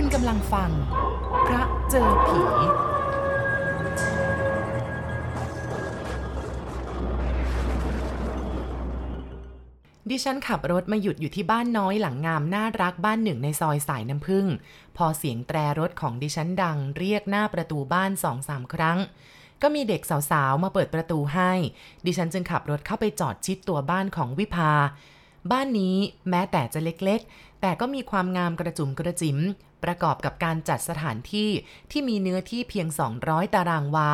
คุณกำลังฟัง พระเจอผี ดิฉันขับรถมาหยุดอยู่ที่บ้านน้อยหลังงามน่ารักบ้านหนึ่งในซอยสายน้ำผึ้งพอเสียงแตรรถของดิฉันดังเรียกหน้าประตูบ้านสองสามครั้ง ก็มีเด็กสาวๆ มาเปิดประตูให้ ดิฉันจึงขับรถเข้าไปจอดชิดตัวบ้านของวิภาบ้านนี้แม้แต่จะเล็กๆ แต่ก็มีความงามกระจุมกระจิม ประกอบกับการจัดสถานที่ที่มีเนื้อที่เพียง 200 ตารางวา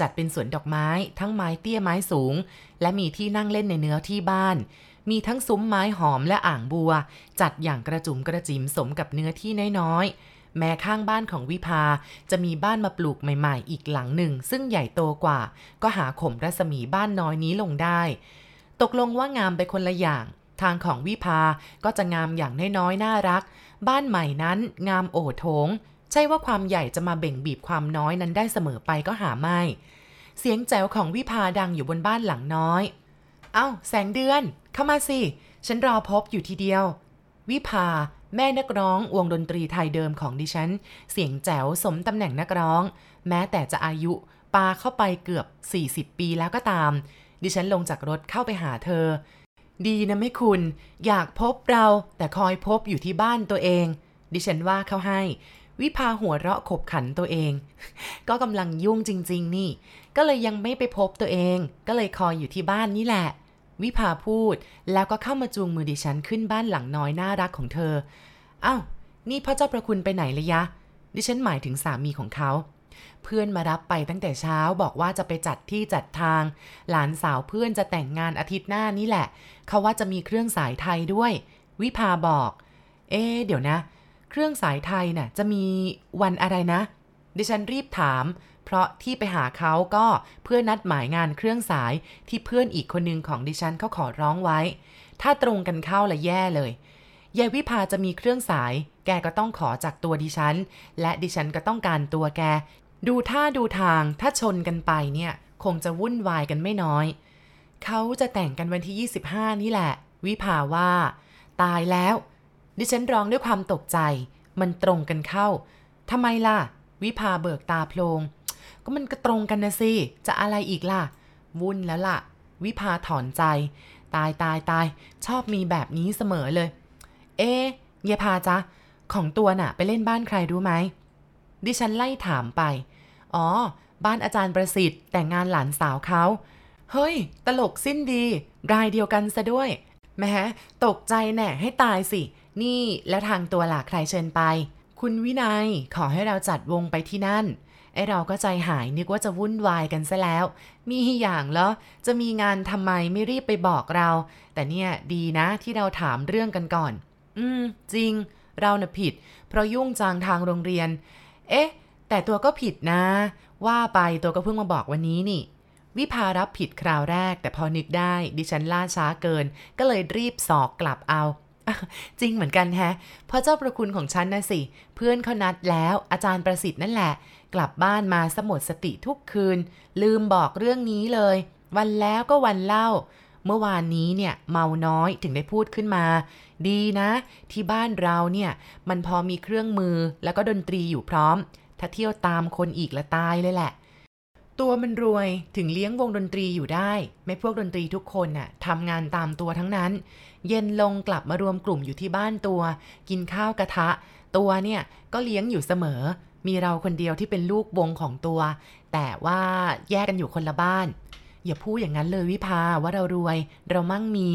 จัดเป็นสวนดอกไม้ ทั้งไม้เตี้ยไม้สูง และมีที่นั่งเล่นในเนื้อที่บ้าน มีทั้งซุ้มไม้หอมและอ่างบัว จัดอย่างกระจุมกระจิมสมกับเนื้อที่น้อยๆ แม้ข้างบ้านของวิภาจะมีบ้านมาปลูกใหม่ๆ อีกหลังหนึ่ง ซึ่งใหญ่โตกว่า ก็หาข่มรัศมีบ้านน้อยนี้ลงได้ ตกลงว่างามไปคนละอย่าง ทางของวิภาก็จะงามอย่างน้อยๆน่ารัก บ้านใหม่นั้นงามโอโถง ใช่ว่าความใหญ่จะมาเบ่งบีบความน้อยนั้นได้เสมอไปก็หาไม่ เสียงแจ๋วของวิภาดังอยู่บนบ้านหลังน้อย เอ้า แสงเดือน เข้ามาสิ ฉันรอพบอยู่ทีเดียว วิภา แม่นักร้องวงดนตรีไทยเดิมของดิฉัน เสียงแจ๋วสมตำแหน่งนักร้อง แม้แต่จะอายุปาเข้าไปเกือบ 40 ปีแล้วก็ตาม ดิฉันลงจากรถเข้าไปหาเธอ ดีนะไม่คุณ อยากพบเราแต่คอยพบอยู่ที่บ้านตัวเอง ดิฉันว่าเขาให้ วิภาหัวเราะขบขันตัวเอง ก็กำลังยุ่งจริง ๆ นี่ ก็เลยยังไม่ไปพบตัวเอง ก็เลยคอยอยู่ที่บ้านนี่แหละ วิภาพูดแล้วก็เข้ามาจูงมือดิฉันขึ้นบ้านหลังน้อยน่ารักของเธอ อ้าว นี่พ่อเจ้าประคุณไปไหนเลยยะ ดิฉันหมายถึงสามีของเขา เพื่อนมารับไปตั้งแต่เช้าบอกว่าจะไปจัดที่จัดทาง หลานสาวเพื่อนจะแต่งงานอาทิตย์หน้านี่แหละ เขาว่าจะมีเครื่องสายไทยด้วย วิภาบอก เอ๊เดี๋ยวนะ เครื่องสายไทยน่ะจะมีวันอะไรนะ ดิฉันรีบถาม เพราะที่ไปหาเขาก็เพื่อนัดหมายงานเครื่องสายที่เพื่อนอีกคนนึงของดิฉันเขาขอร้องไว้ ถ้าตรงกันเข้าละแย่เลยยายวิภาจะมีเครื่องสาย แกก็ต้องขอจากตัวดิฉัน และดิฉันก็ต้องการตัวแก ดูท่าดูทางถ้าชนกันไปเนี่ย คงจะวุ่นวายกันไม่น้อย เขาจะแต่งกันวันที่ 25 นี่แหละ วิภาว่า ตายแล้ว ดิฉันร้องด้วยความตกใจ มันตรงกันเข้าทำไมล่ะ วิภาเบิกตาโพลง ก็มันก็ตรงกันนะสิ จะอะไรอีกล่ะ วุ่นแล้วล่ะ วิภาถอนใจ ตายตายตาย ชอบมีแบบนี้เสมอเลย เอ๊เยพาจ๊ะ ของตัวน่ะ ไปเล่นบ้านใครรู้ไหม ดิฉันไล่ถามไป อ๋อ บ้านอาจารย์ประสิทธิ์แต่งงานหลานสาวเขา เฮ้ย ตลกสิ้นดี รายเดียวกันซะด้วย แม้ตกใจแน่ให้ตายสิ นี่แล้วทางตัวหล่ะใครเชิญไป คุณวินัยขอให้เราจัดวงไปที่นั่น ไอเราก็ใจหายนึกว่าจะวุ่นวายกันซะแล้ว มีอย่างเหรอ จะมีงานทำไมไม่รีบไปบอกเรา แต่เนี่ยดีนะที่เราถามเรื่องกันก่อน อืม จริง เราน่ะผิด เพราะยุ่งจางทางโรงเรียน เอ๊ะ แต่ตัวก็ผิดนะ ว่าไปตัวก็เพิ่งมาบอกวันนี้นี่ วิภารับผิดคราวแรก แต่พอนึกได้ดิฉันล่าช้าเกิน ก็เลยรีบสอกกลับเอาจริงเหมือนกันแฮะเพราะเจ้าประคุณของฉันนะสิ เพื่อนเขานัดแล้วอาจารย์ประสิทธิ์นั่นแหละ กลับบ้านมาสมดสติทุกคืน ลืมบอกเรื่องนี้เลย วันแล้วก็วันเล่า เมื่อวานนี้เนี่ยเมาน้อยถึงได้พูดขึ้นมา ดีนะ ที่บ้านเราเนี่ยมันพอมีเครื่องมือแล้วก็ดนตรีอยู่พร้อม ถ้าเที่ยวตามคนอีกละตายเลยแหละ ตัวมันรวยถึงเลี้ยงวงดนตรีอยู่ได้ ไม่พวกดนตรีทุกคนน่ะทำงานตามตัวทั้งนั้น เย็นลงกลับมารวมกลุ่มอยู่ที่บ้านตัว กินข้าวกระทะ ตัวเนี่ยก็เลี้ยงอยู่เสมอ มีเราคนเดียวที่เป็นลูกวงของตัว แต่ว่าแยกกันอยู่คนละบ้าน อย่าพูดอย่างนั้นเลยวิภาว่าเรารวย เรามั่งมี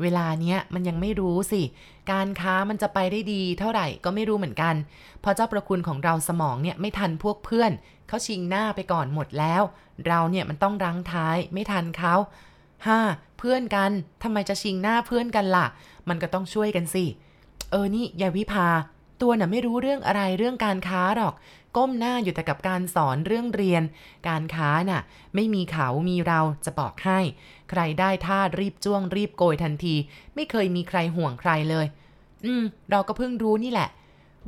เวลาเนี้ยมันยังไม่รู้สิ การค้ามันจะไปได้ดีเท่าไหร่ก็ไม่รู้เหมือนกันเพราะเจ้าประคุณของเราสมองเนี่ยไม่ทันพวกเพื่อน เขาชิงหน้าไปก่อนหมดแล้ว เราเนี่ยมันต้องรั้งท้ายไม่ทันเขาฮ่าเพื่อนกันทำไมจะชิงหน้าเพื่อนกันล่ะ มันก็ต้องช่วยกันสิ เออนี่ยายวิภา ตัวน่ะไม่รู้เรื่องอะไรเรื่องการค้าหรอก ก้มหน้าอยู่แต่กับการสอนเรื่องเรียน การค้าน่ะ ไม่มีเขามีเราจะบอกให้ ใครได้ท่ารีบจ้วงรีบโกยทันที ไม่เคยมีใครห่วงใครเลย อืม เราก็เพิ่งรู้นี่แหละ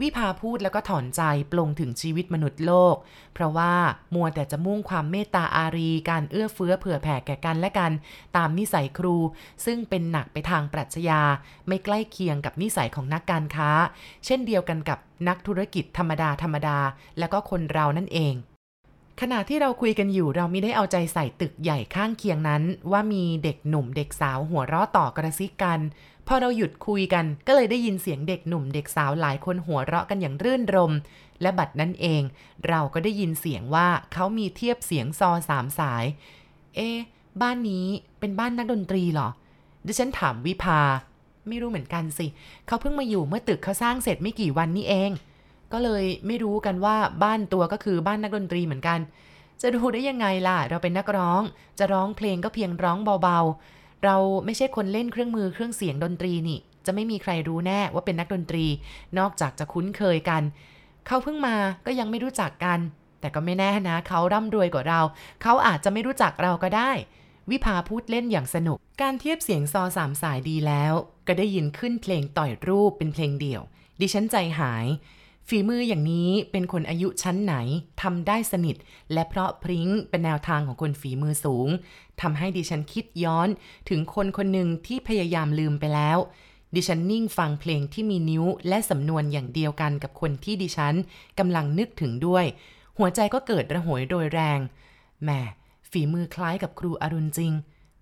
วิภาพูดแล้วก็ถอนใจปลงถึงชีวิตมนุษย์โลก เพราะว่ามัวแต่จะมุ่งความเมตตาอารี การเอื้อเฟื้อเผื่อแผ่แก่กันและกัน ตามนิสัยครู ซึ่งเป็นหนักไปทางปรัชญา ไม่ใกล้เคียงกับนิสัยของนักการค้า เช่นเดียวกันกับนักธุรกิจธรรมดาธรรมดา แล้วก็คนเรานั่นเองขณะที่เราคุยกันอยู่เราไม่ได้เอาใจใส่ตึกใหญ่ข้างเคียงนั้น ว่ามีเด็กหนุ่มเด็กสาวหัวเราะต่อกระซิกกัน พอเราหยุดคุยกันก็เลยได้ยินเสียงเด็กหนุ่มเด็กสาวหลายคนหัวเราะกันอย่างรื่นรม และบัดนั้นเอง เราก็ได้ยินเสียงว่าเขามีเทียบเสียงซอสามสาย เอ๊บ้านนี้เป็นบ้านนักดนตรีเหรอดิฉันถามวิภา ไม่รู้เหมือนกันสิ เขาเพิ่งมาอยู่เมื่อตึกเขาสร้างเสร็จไม่กี่วันนี้เอง ก็เลยไม่รู้กันว่าบ้านตัวก็คือบ้านนักดนตรีเหมือนกัน จะดูได้ยังไงล่ะ เราเป็นนักร้อง จะร้องเพลงก็เพียงร้องเบาๆ เราไม่ใช่คนเล่นเครื่องมือเครื่องเสียงดนตรีนี่ จะไม่มีใครรู้แน่ว่าเป็นนักดนตรี นอกจากจะคุ้นเคยกัน เขาเพิ่งมาก็ยังไม่รู้จักกัน แต่ก็ไม่แน่นะเขาร่ำรวยกว่าเรา เขาอาจจะไม่รู้จักเราก็ได้ วิภาพูดเล่นอย่างสนุก การเทียบเสียงซอสามสายดีแล้ว ก็ได้ยินขึ้นเพลงต่อยรูปเป็นเพลงเดี่ยว ดิฉันใจหายฝีมืออย่างนี้เป็นคนอายุชั้นไหนทำได้สนิท และเพราะพริ้งเป็นแนวทางของคนฝีมือสูง ทำให้ดิฉันคิดย้อนถึงคนคนหนึ่งที่พยายามลืมไปแล้ว ดิฉันนิ่งฟังเพลงที่มีนิ้วและสำนวนอย่างเดียวกันกับคนที่ดิฉันกำลังนึกถึงด้วย หัวใจก็เกิดระหวยโดยแรงแหมฝีมือคล้ายกับครูอรุณจริง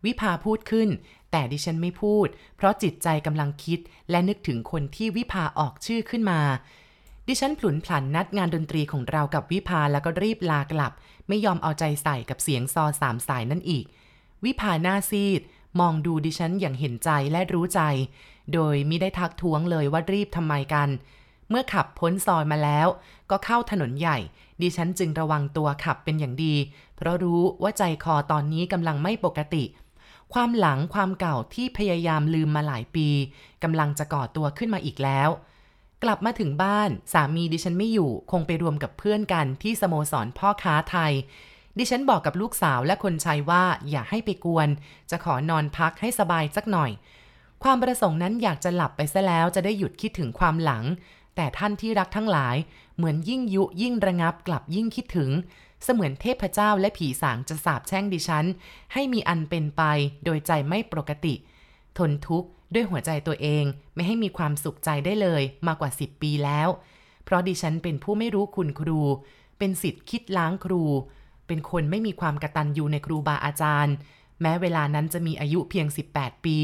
วิภาพูดขึ้น แต่ดิฉันไม่พูด เพราะจิตใจกำลังคิด และนึกถึงคนที่วิภาออกชื่อขึ้นมาดิฉันผลุนผันนัดงานดนตรีของเรากับวิภาแล้วก็รีบลากลับ ไม่ยอมเอาใจใส่กับเสียงซอสามสายนั่นอีก วิภาหน้าซีด มองดูดิฉันอย่างเห็นใจและรู้ใจ โดยมิได้ทักท้วงเลยว่ารีบทำไมกัน เมื่อขับพ้นซอยมาแล้ว ก็เข้าถนนใหญ่ ดิฉันจึงระวังตัวขับเป็นอย่างดี เพราะรู้ว่าใจคอตอนนี้กำลังไม่ปกติ ความหลังความเก่าที่พยายามลืมมาหลายปีกำลังจะก่อตัวขึ้นมาอีกแล้วกลับมาถึงบ้านสามีดิฉันไม่อยู่คงไปรวมกับเพื่อนกันที่สโมสรพ่อค้าไทย ดิฉันบอกกับลูกสาวและคนใช้ว่าอย่าให้ไปกวน จะขอนอนพักให้สบายสักหน่อย ความประสงค์นั้นอยากจะหลับไปซะแล้วจะได้หยุดคิดถึงความหลัง แต่ท่านที่รักทั้งหลาย เหมือนยิ่งยุยิ่งระงับกลับยิ่งคิดถึง เสมือนเทพเจ้าและผีสางจะสาบแช่งดิฉัน ให้มีอันเป็นไปโดยใจไม่ปกติ ทนทุกข์ด้วยหัวใจตัวเองไม่ให้มีความสุขใจได้เลยมากว่า 10 ปีแล้ว เพราะดิฉันเป็นผู้ไม่รู้คุณครู เป็นสิทธิ์คิดล้างครู เป็นคนไม่มีความกระตันยูในครูบาอาจารย์ แม้เวลานั้นจะมีอายุเพียง 18 ปี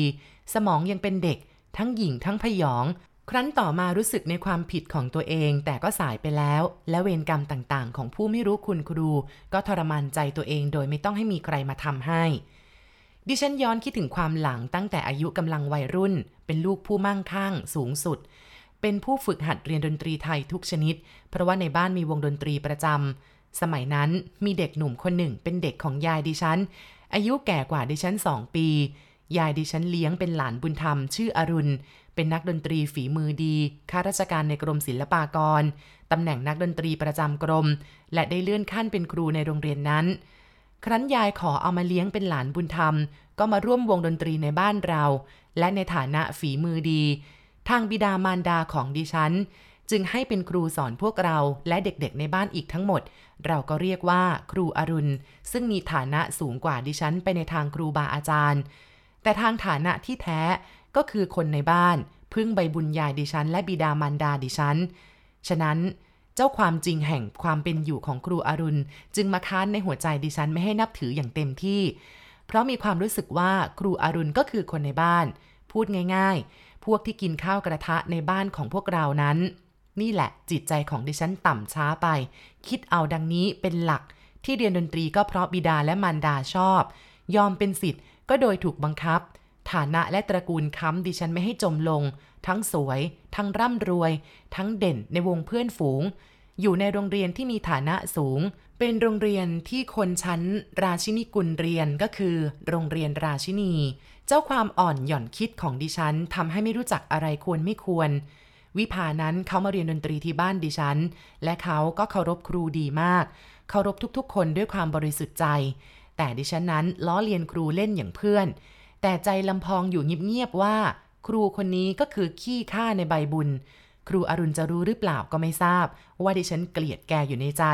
สมองยังเป็นเด็ก ทั้งหญิงทั้งพยอง ครั้นต่อมารู้สึกในความผิดของตัวเอง แต่ก็สายไปแล้ว และเวรกรรมต่างๆ ของผู้ไม่รู้คุณครู ก็ทรมานใจตัวเองโดยไม่ต้องให้มีใครมาทำให้ ดิฉันย้อนคิดถึงความหลังตั้งแต่อายุกำลังวัยรุ่น เป็นลูกผู้มั่งคั่ง สูงสุดเป็นผู้ฝึกหัดเรียนดนตรีไทยทุกชนิด เพราะว่าในบ้านมีวงดนตรีประจำ สมัยนั้นมีเด็กหนุ่มคนหนึ่งเป็นเด็กของยายดิฉัน อายุแก่กว่าดิฉันสองปี ยายดิฉันเลี้ยงเป็นหลานบุญธรรม ชื่ออรุณ เป็นนักดนตรีฝีมือดีข้าราชการในกรมศิลปากรตำแหน่งนักดนตรีประจำกรม และได้เลื่อนขั้นเป็นครูในโรงเรียนนั้น ครั้นยายขอเอามาเลี้ยงเป็นหลานบุญธรรม ก็มาร่วมวงดนตรีในบ้านเรา และในฐานะฝีมือดี ทางบิดามารดาของดิฉัน จึงให้เป็นครูสอนพวกเราและเด็กๆในบ้านอีกทั้งหมด เราก็เรียกว่าครูอรุณ ซึ่งมีฐานะสูงกว่าดิฉันไปในทางครูบาอาจารย์ แต่ทางฐานะที่แท้ก็คือคนในบ้าน พึ่งใบบุญยายดิฉัน และบิดามารดาดิฉัน ฉะนั้นเจ้าความจริงแห่งความเป็นอยู่ของครูอรุณ จึงมาค้านในหัวใจดิฉันไม่ให้นับถืออย่างเต็มที่ เพราะมีความรู้สึกว่าครูอรุณก็คือคนในบ้าน พูดง่าย ๆ พวกที่กินข้าวกระทะในบ้านของพวกเรานั้น นี่แหละจิตใจของดิฉันต่ำช้าไป คิดเอาดังนี้เป็นหลัก ที่เรียนดนตรีก็เพราะบิดาและมารดาชอบ ยอมเป็นสิทธิ์ก็โดยถูกบังคับ ฐานะและตระกูลค้ำดิฉันไม่ให้จมลง ทั้งสวย ทั้งร่ำรวย ทั้งเด่นในวงเพื่อนฝูง อยู่ในโรงเรียนที่มีฐานะสูง เป็นโรงเรียนที่คนชั้น ราชินีกุลเรียนก็คือ โรงเรียนราชินี เจ้าความอ่อนหย่อนคิดของดิฉันทำให้ไม่รู้จักอะไรควรไม่ควร วิภานั้นเขามาเรียนดนตรีที่บ้านดิฉัน และเขาก็เคารพครูดีมาก เคารพทุกๆ คนด้วยความบริสุทธิ์ใจ แต่ดิฉันนั้นล้อเลียนครูเล่นอย่างเพื่อน แต่ใจลำพองอยู่เงียบๆว่า ครูคนนี้ก็คือขี้ข้าในใบบุญ ครูอรุณจะรู้หรือเปล่าก็ไม่ทราบ ว่าดิฉันเกลียดแกอยู่ในใจ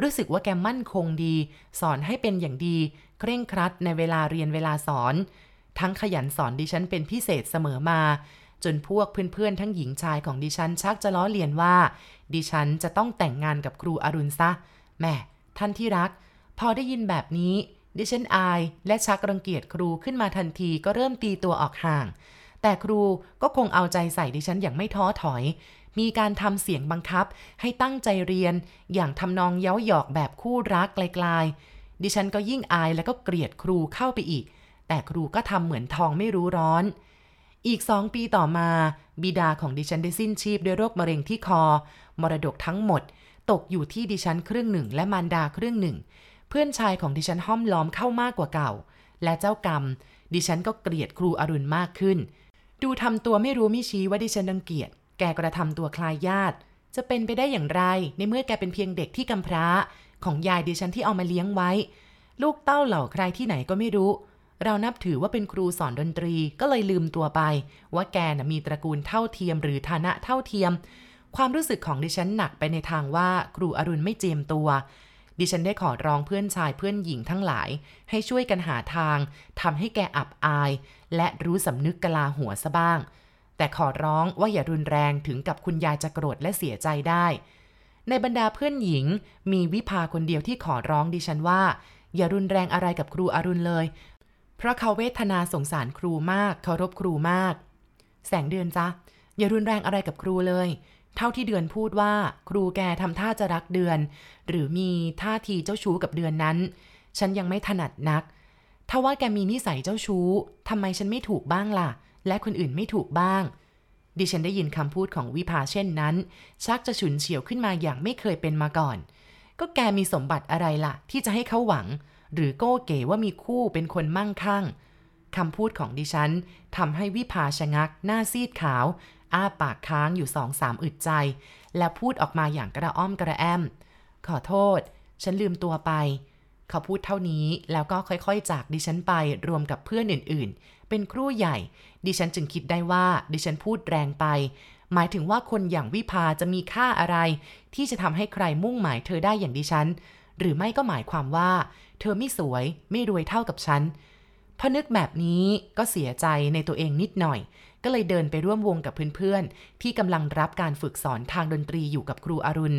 รู้สึกว่าแกมั่นคงดี สอนให้เป็นอย่างดี เคร่งครัดในเวลาเรียนเวลาสอน ทั้งขยันสอนดิฉันเป็นพิเศษเสมอมา จนพวกเพื่อนๆทั้งหญิงชายของดิฉันชักจะล้อเลียนว่า ดิฉันจะต้องแต่งงานกับครูอรุณซะแม่ท่านที่รัก พอได้ยินแบบนี้ ดิฉันอายและชักรังเกียจครูขึ้นมาทันทีก็เริ่มตีตัวออกห่าง แต่ครูก็คงเอาใจใส่ดิฉันอย่างไม่ท้อถอย มีการทำเสียงบังคับให้ตั้งใจเรียน อย่างทำนองเย้าหยอกแบบคู่รักไกลๆ ดิฉันก็ยิ่งอายและก็เกลียดครูเข้าไปอีก แต่ครูก็ทำเหมือนทองไม่รู้ร้อน อีกสองปีต่อมา บิดาของดิฉันได้สิ้นชีพด้วยโรคมะเร็งที่คอ มรดกทั้งหมด ตกอยู่ที่ดิฉันครึ่งหนึ่ง และมารดาครึ่งหนึ่ง เพื่อนชายของดิฉันห้อมล้อมเข้ามากกว่าเก่า และเจ้ากรรม ดิฉันก็เกลียดครูอรุณมากขึ้น ดูทำตัวไม่รู้ไม่ชี้ว่าดิฉันรังเกียจ แกกระทำตัวคลายญาติ จะเป็นไปได้อย่างไร ในเมื่อแกเป็นเพียงเด็กที่กำพร้า ของยายดิฉันที่เอามาเลี้ยงไว้ ลูกเต้าเหล่าใครที่ไหนก็ไม่รู้ เรานับถือว่าเป็นครูสอนดนตรีก็เลยลืมตัวไป ว่าแกน่ะมีตระกูลเท่าเทียมหรือฐานะเท่าเทียม ความรู้สึกของดิฉันหนักไปในทางว่าครูอรุณไม่เจียมตัว ดิฉันได้ขอร้องเพื่อนชายเพื่อนหญิงทั้งหลาย ให้ช่วยกันหาทางทำให้แกอับอาย และรู้สำนึกกะลาหัวซะบ้าง แต่ขอร้องว่าอย่ารุนแรงถึงกับคุณยายจะโกรธและเสียใจได้ในบรรดาเพื่อนหญิง มีวิภาคนเดียวที่ขอร้องดิฉันว่า อย่ารุนแรงอะไรกับครูอรุณเลย เพราะเขาเวทนาสงสารครูมากเคารพครูมาก แสงเดือนจ๊ะอย่ารุนแรงอะไรกับครูเลย เท่าที่เดือนพูดว่าครูแกทำท่าจะรักเดือน หรือมีท่าทีเจ้าชู้กับเดือนนั้น ฉันยังไม่ถนัดนัก ถ้าว่าแกมีนิสัยเจ้าชู้ทำไมฉันไม่ถูกบ้างล่ะ และคนอื่นไม่ถูกบ้าง ดิฉันได้ยินคำพูดของวิภาเช่นนั้น ชักจะฉุนเฉียวขึ้นมาอย่างไม่เคยเป็นมาก่อน ก็แกมีสมบัติอะไรล่ะ ที่จะให้เขาหวัง หรือโก้เก๋ว่ามีคู่เป็นคนมั่งคั่งคำพูดของดิฉันทำให้วิภาชะงัก หน้าซีดขาว อ้าปากค้างอยู่สองสามอึดใจ และพูดออกมาอย่างกระอ้อมกระแอม ขอโทษ ฉันลืมตัวไป เขาพูดเท่านี้แล้วก็ค่อยๆ จากดิฉันไปรวมกับเพื่อนอื่นๆ เป็นครู่ใหญ่ ดิฉันจึงคิดได้ว่า ดิฉันพูดแรงไป หมายถึงว่าคนอย่างวิภาจะมีค่าอะไร ที่จะทำให้ใครมุ่งหมายเธอได้อย่างดิฉัน หรือไม่ก็หมายความว่า เธอไม่สวยไม่รวยเท่ากับฉันพอนึกแบบนี้ก็เสียใจในตัวเองนิดหน่อย ก็เลยเดินไปร่วมวงกับเพื่อนๆ ที่กำลังรับการฝึกสอนทางดนตรีอยู่กับครูอรุณ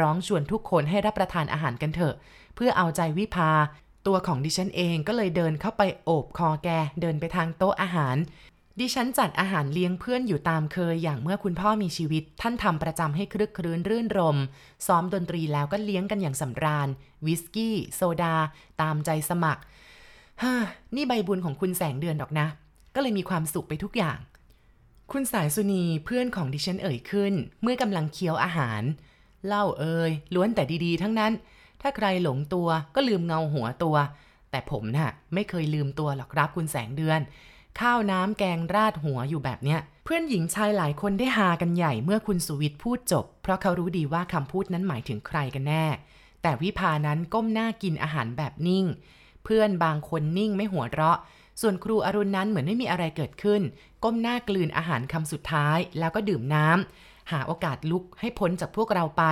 ร้องชวนทุกคนให้รับประทานอาหารกันเถอะ เพื่อเอาใจวิภา ตัวของดิฉันเองก็เลยเดินเข้าไปโอบคอแก เดินไปทางโต๊ะอาหาร ดิฉันจัดอาหารเลี้ยงเพื่อนอยู่ตามเคยอย่างเมื่อคุณพ่อมีชีวิต ท่านทำประจำให้ครึกครื้นรื่นรม ซ้อมดนตรีแล้วก็เลี้ยงกันอย่างสำราญ วิสกี้ โซดา ตามใจสมัครฮ่านี่ใบบุญของคุณแสงเดือนดอกนะ ก็เลยมีความสุขไปทุกอย่าง คุณสายสุนีเพื่อนของดิฉันเอ่ยขึ้น เมื่อกำลังเคี้ยวอาหารเล่าเอ่ยล้วนแต่ดีๆ ทั้งนั้น ถ้าใครหลงตัวก็ลืมเงาหัวตัว แต่ผมน่ะไม่เคยลืมตัวหรอกครับคุณแสงเดือน ข้าวน้ำแกงราดหัวอยู่แบบเนี้ย เพื่อนหญิงชายหลายคนได้ฮากันใหญ่เมื่อคุณสุวิทย์พูดจบ เพราะเขารู้ดีว่าคำพูดนั้นหมายถึงใครกันแน่ แต่วิภานั้นก้มหน้ากินอาหารแบบนิ่ง เพื่อนบางคนนิ่งไม่หัวเราะ ส่วนครูอรุณนั้นเหมือนไม่มีอะไรเกิดขึ้น ก้มหน้ากลืนอาหารคำสุดท้ายแล้วก็ดื่มน้ำหาโอกาสลุกให้พ้นจากพวกเราไป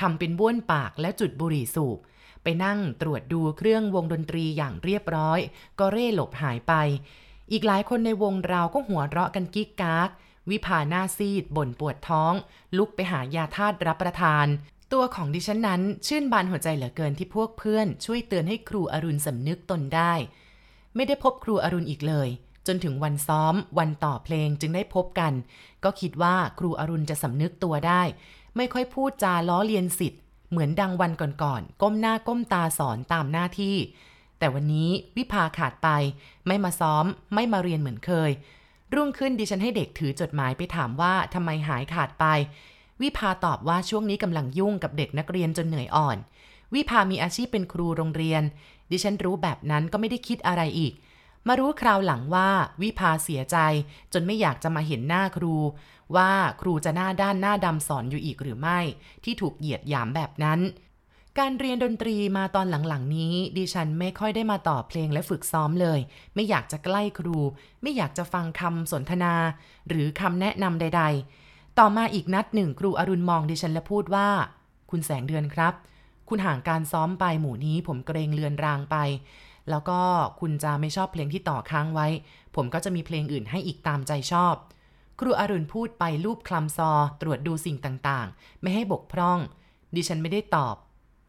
ทำเป็นบ้วนปากและจุดบุหรี่สูบไปนั่งตรวจดูเครื่องวงดนตรีอย่างเรียบร้อย ก็เร่หลบหายไป อีกหลายคนในวงเราก็หัวเราะกันกิ๊กกาก วิภาหน้าซีดบ่นปวดท้อง ลุกไปหายาธาตุรับประทาน ตัวของดิฉันนั้นชื่นบานหัวใจเหลือเกินที่พวกเพื่อน ช่วยเตือนให้ครูอรุณสำนึกตนได้ ไม่ได้พบครูอรุณอีกเลย จนถึงวันซ้อม วันต่อเพลงจึงได้พบกัน ก็คิดว่าครูอรุณจะสำนึกตัวได้ ไม่ค่อยพูดจาล้อเลียนสิทธิ์เหมือนดังวันก่อนๆก้มหน้าก้มตาสอนตามหน้าที่ แต่วันนี้วิภาขาดไป ไม่มาซ้อม ไม่มาเรียนเหมือนเคย รุ่งขึ้นดิฉันให้เด็กถือจดหมายไปถามว่าทำไมหายขาดไป วิภาตอบว่าช่วงนี้กำลังยุ่งกับเด็กนักเรียนจนเหนื่อยอ่อน วิภามีอาชีพเป็นครูโรงเรียน ดิฉันรู้แบบนั้นก็ไม่ได้คิดอะไรอีก มารู้คราวหลังว่าวิภาเสียใจ จนไม่อยากจะมาเห็นหน้าครู ว่าครูจะหน้าด้านหน้าดำสอนอยู่อีกหรือไม่ ที่ถูกเหยียดหยามแบบนั้น การเรียนดนตรีมาตอนหลังๆนี้ ดิฉันไม่ค่อยได้มาต่อเพลงและฝึกซ้อมเลย ไม่อยากจะใกล้ครู ไม่อยากจะฟังคำสนทนา หรือคำแนะนำใด ๆ ต่อมาอีกนัดหนึ่งครูอรุณมองดิฉันและพูดว่า คุณแสงเดือนครับ คุณห่างการซ้อมไปหมู่นี้ ผมเกรงเลือนรางไป แล้วก็คุณจะไม่ชอบเพลงที่ต่อค้างไว้ ผมก็จะมีเพลงอื่นให้อีกตามใจชอบ ครูอรุณพูดไปรูปคลำซอ ตรวจดูสิ่งต่างๆ ไม่ให้บกพร่อง ดิฉันไม่ได้ตอบ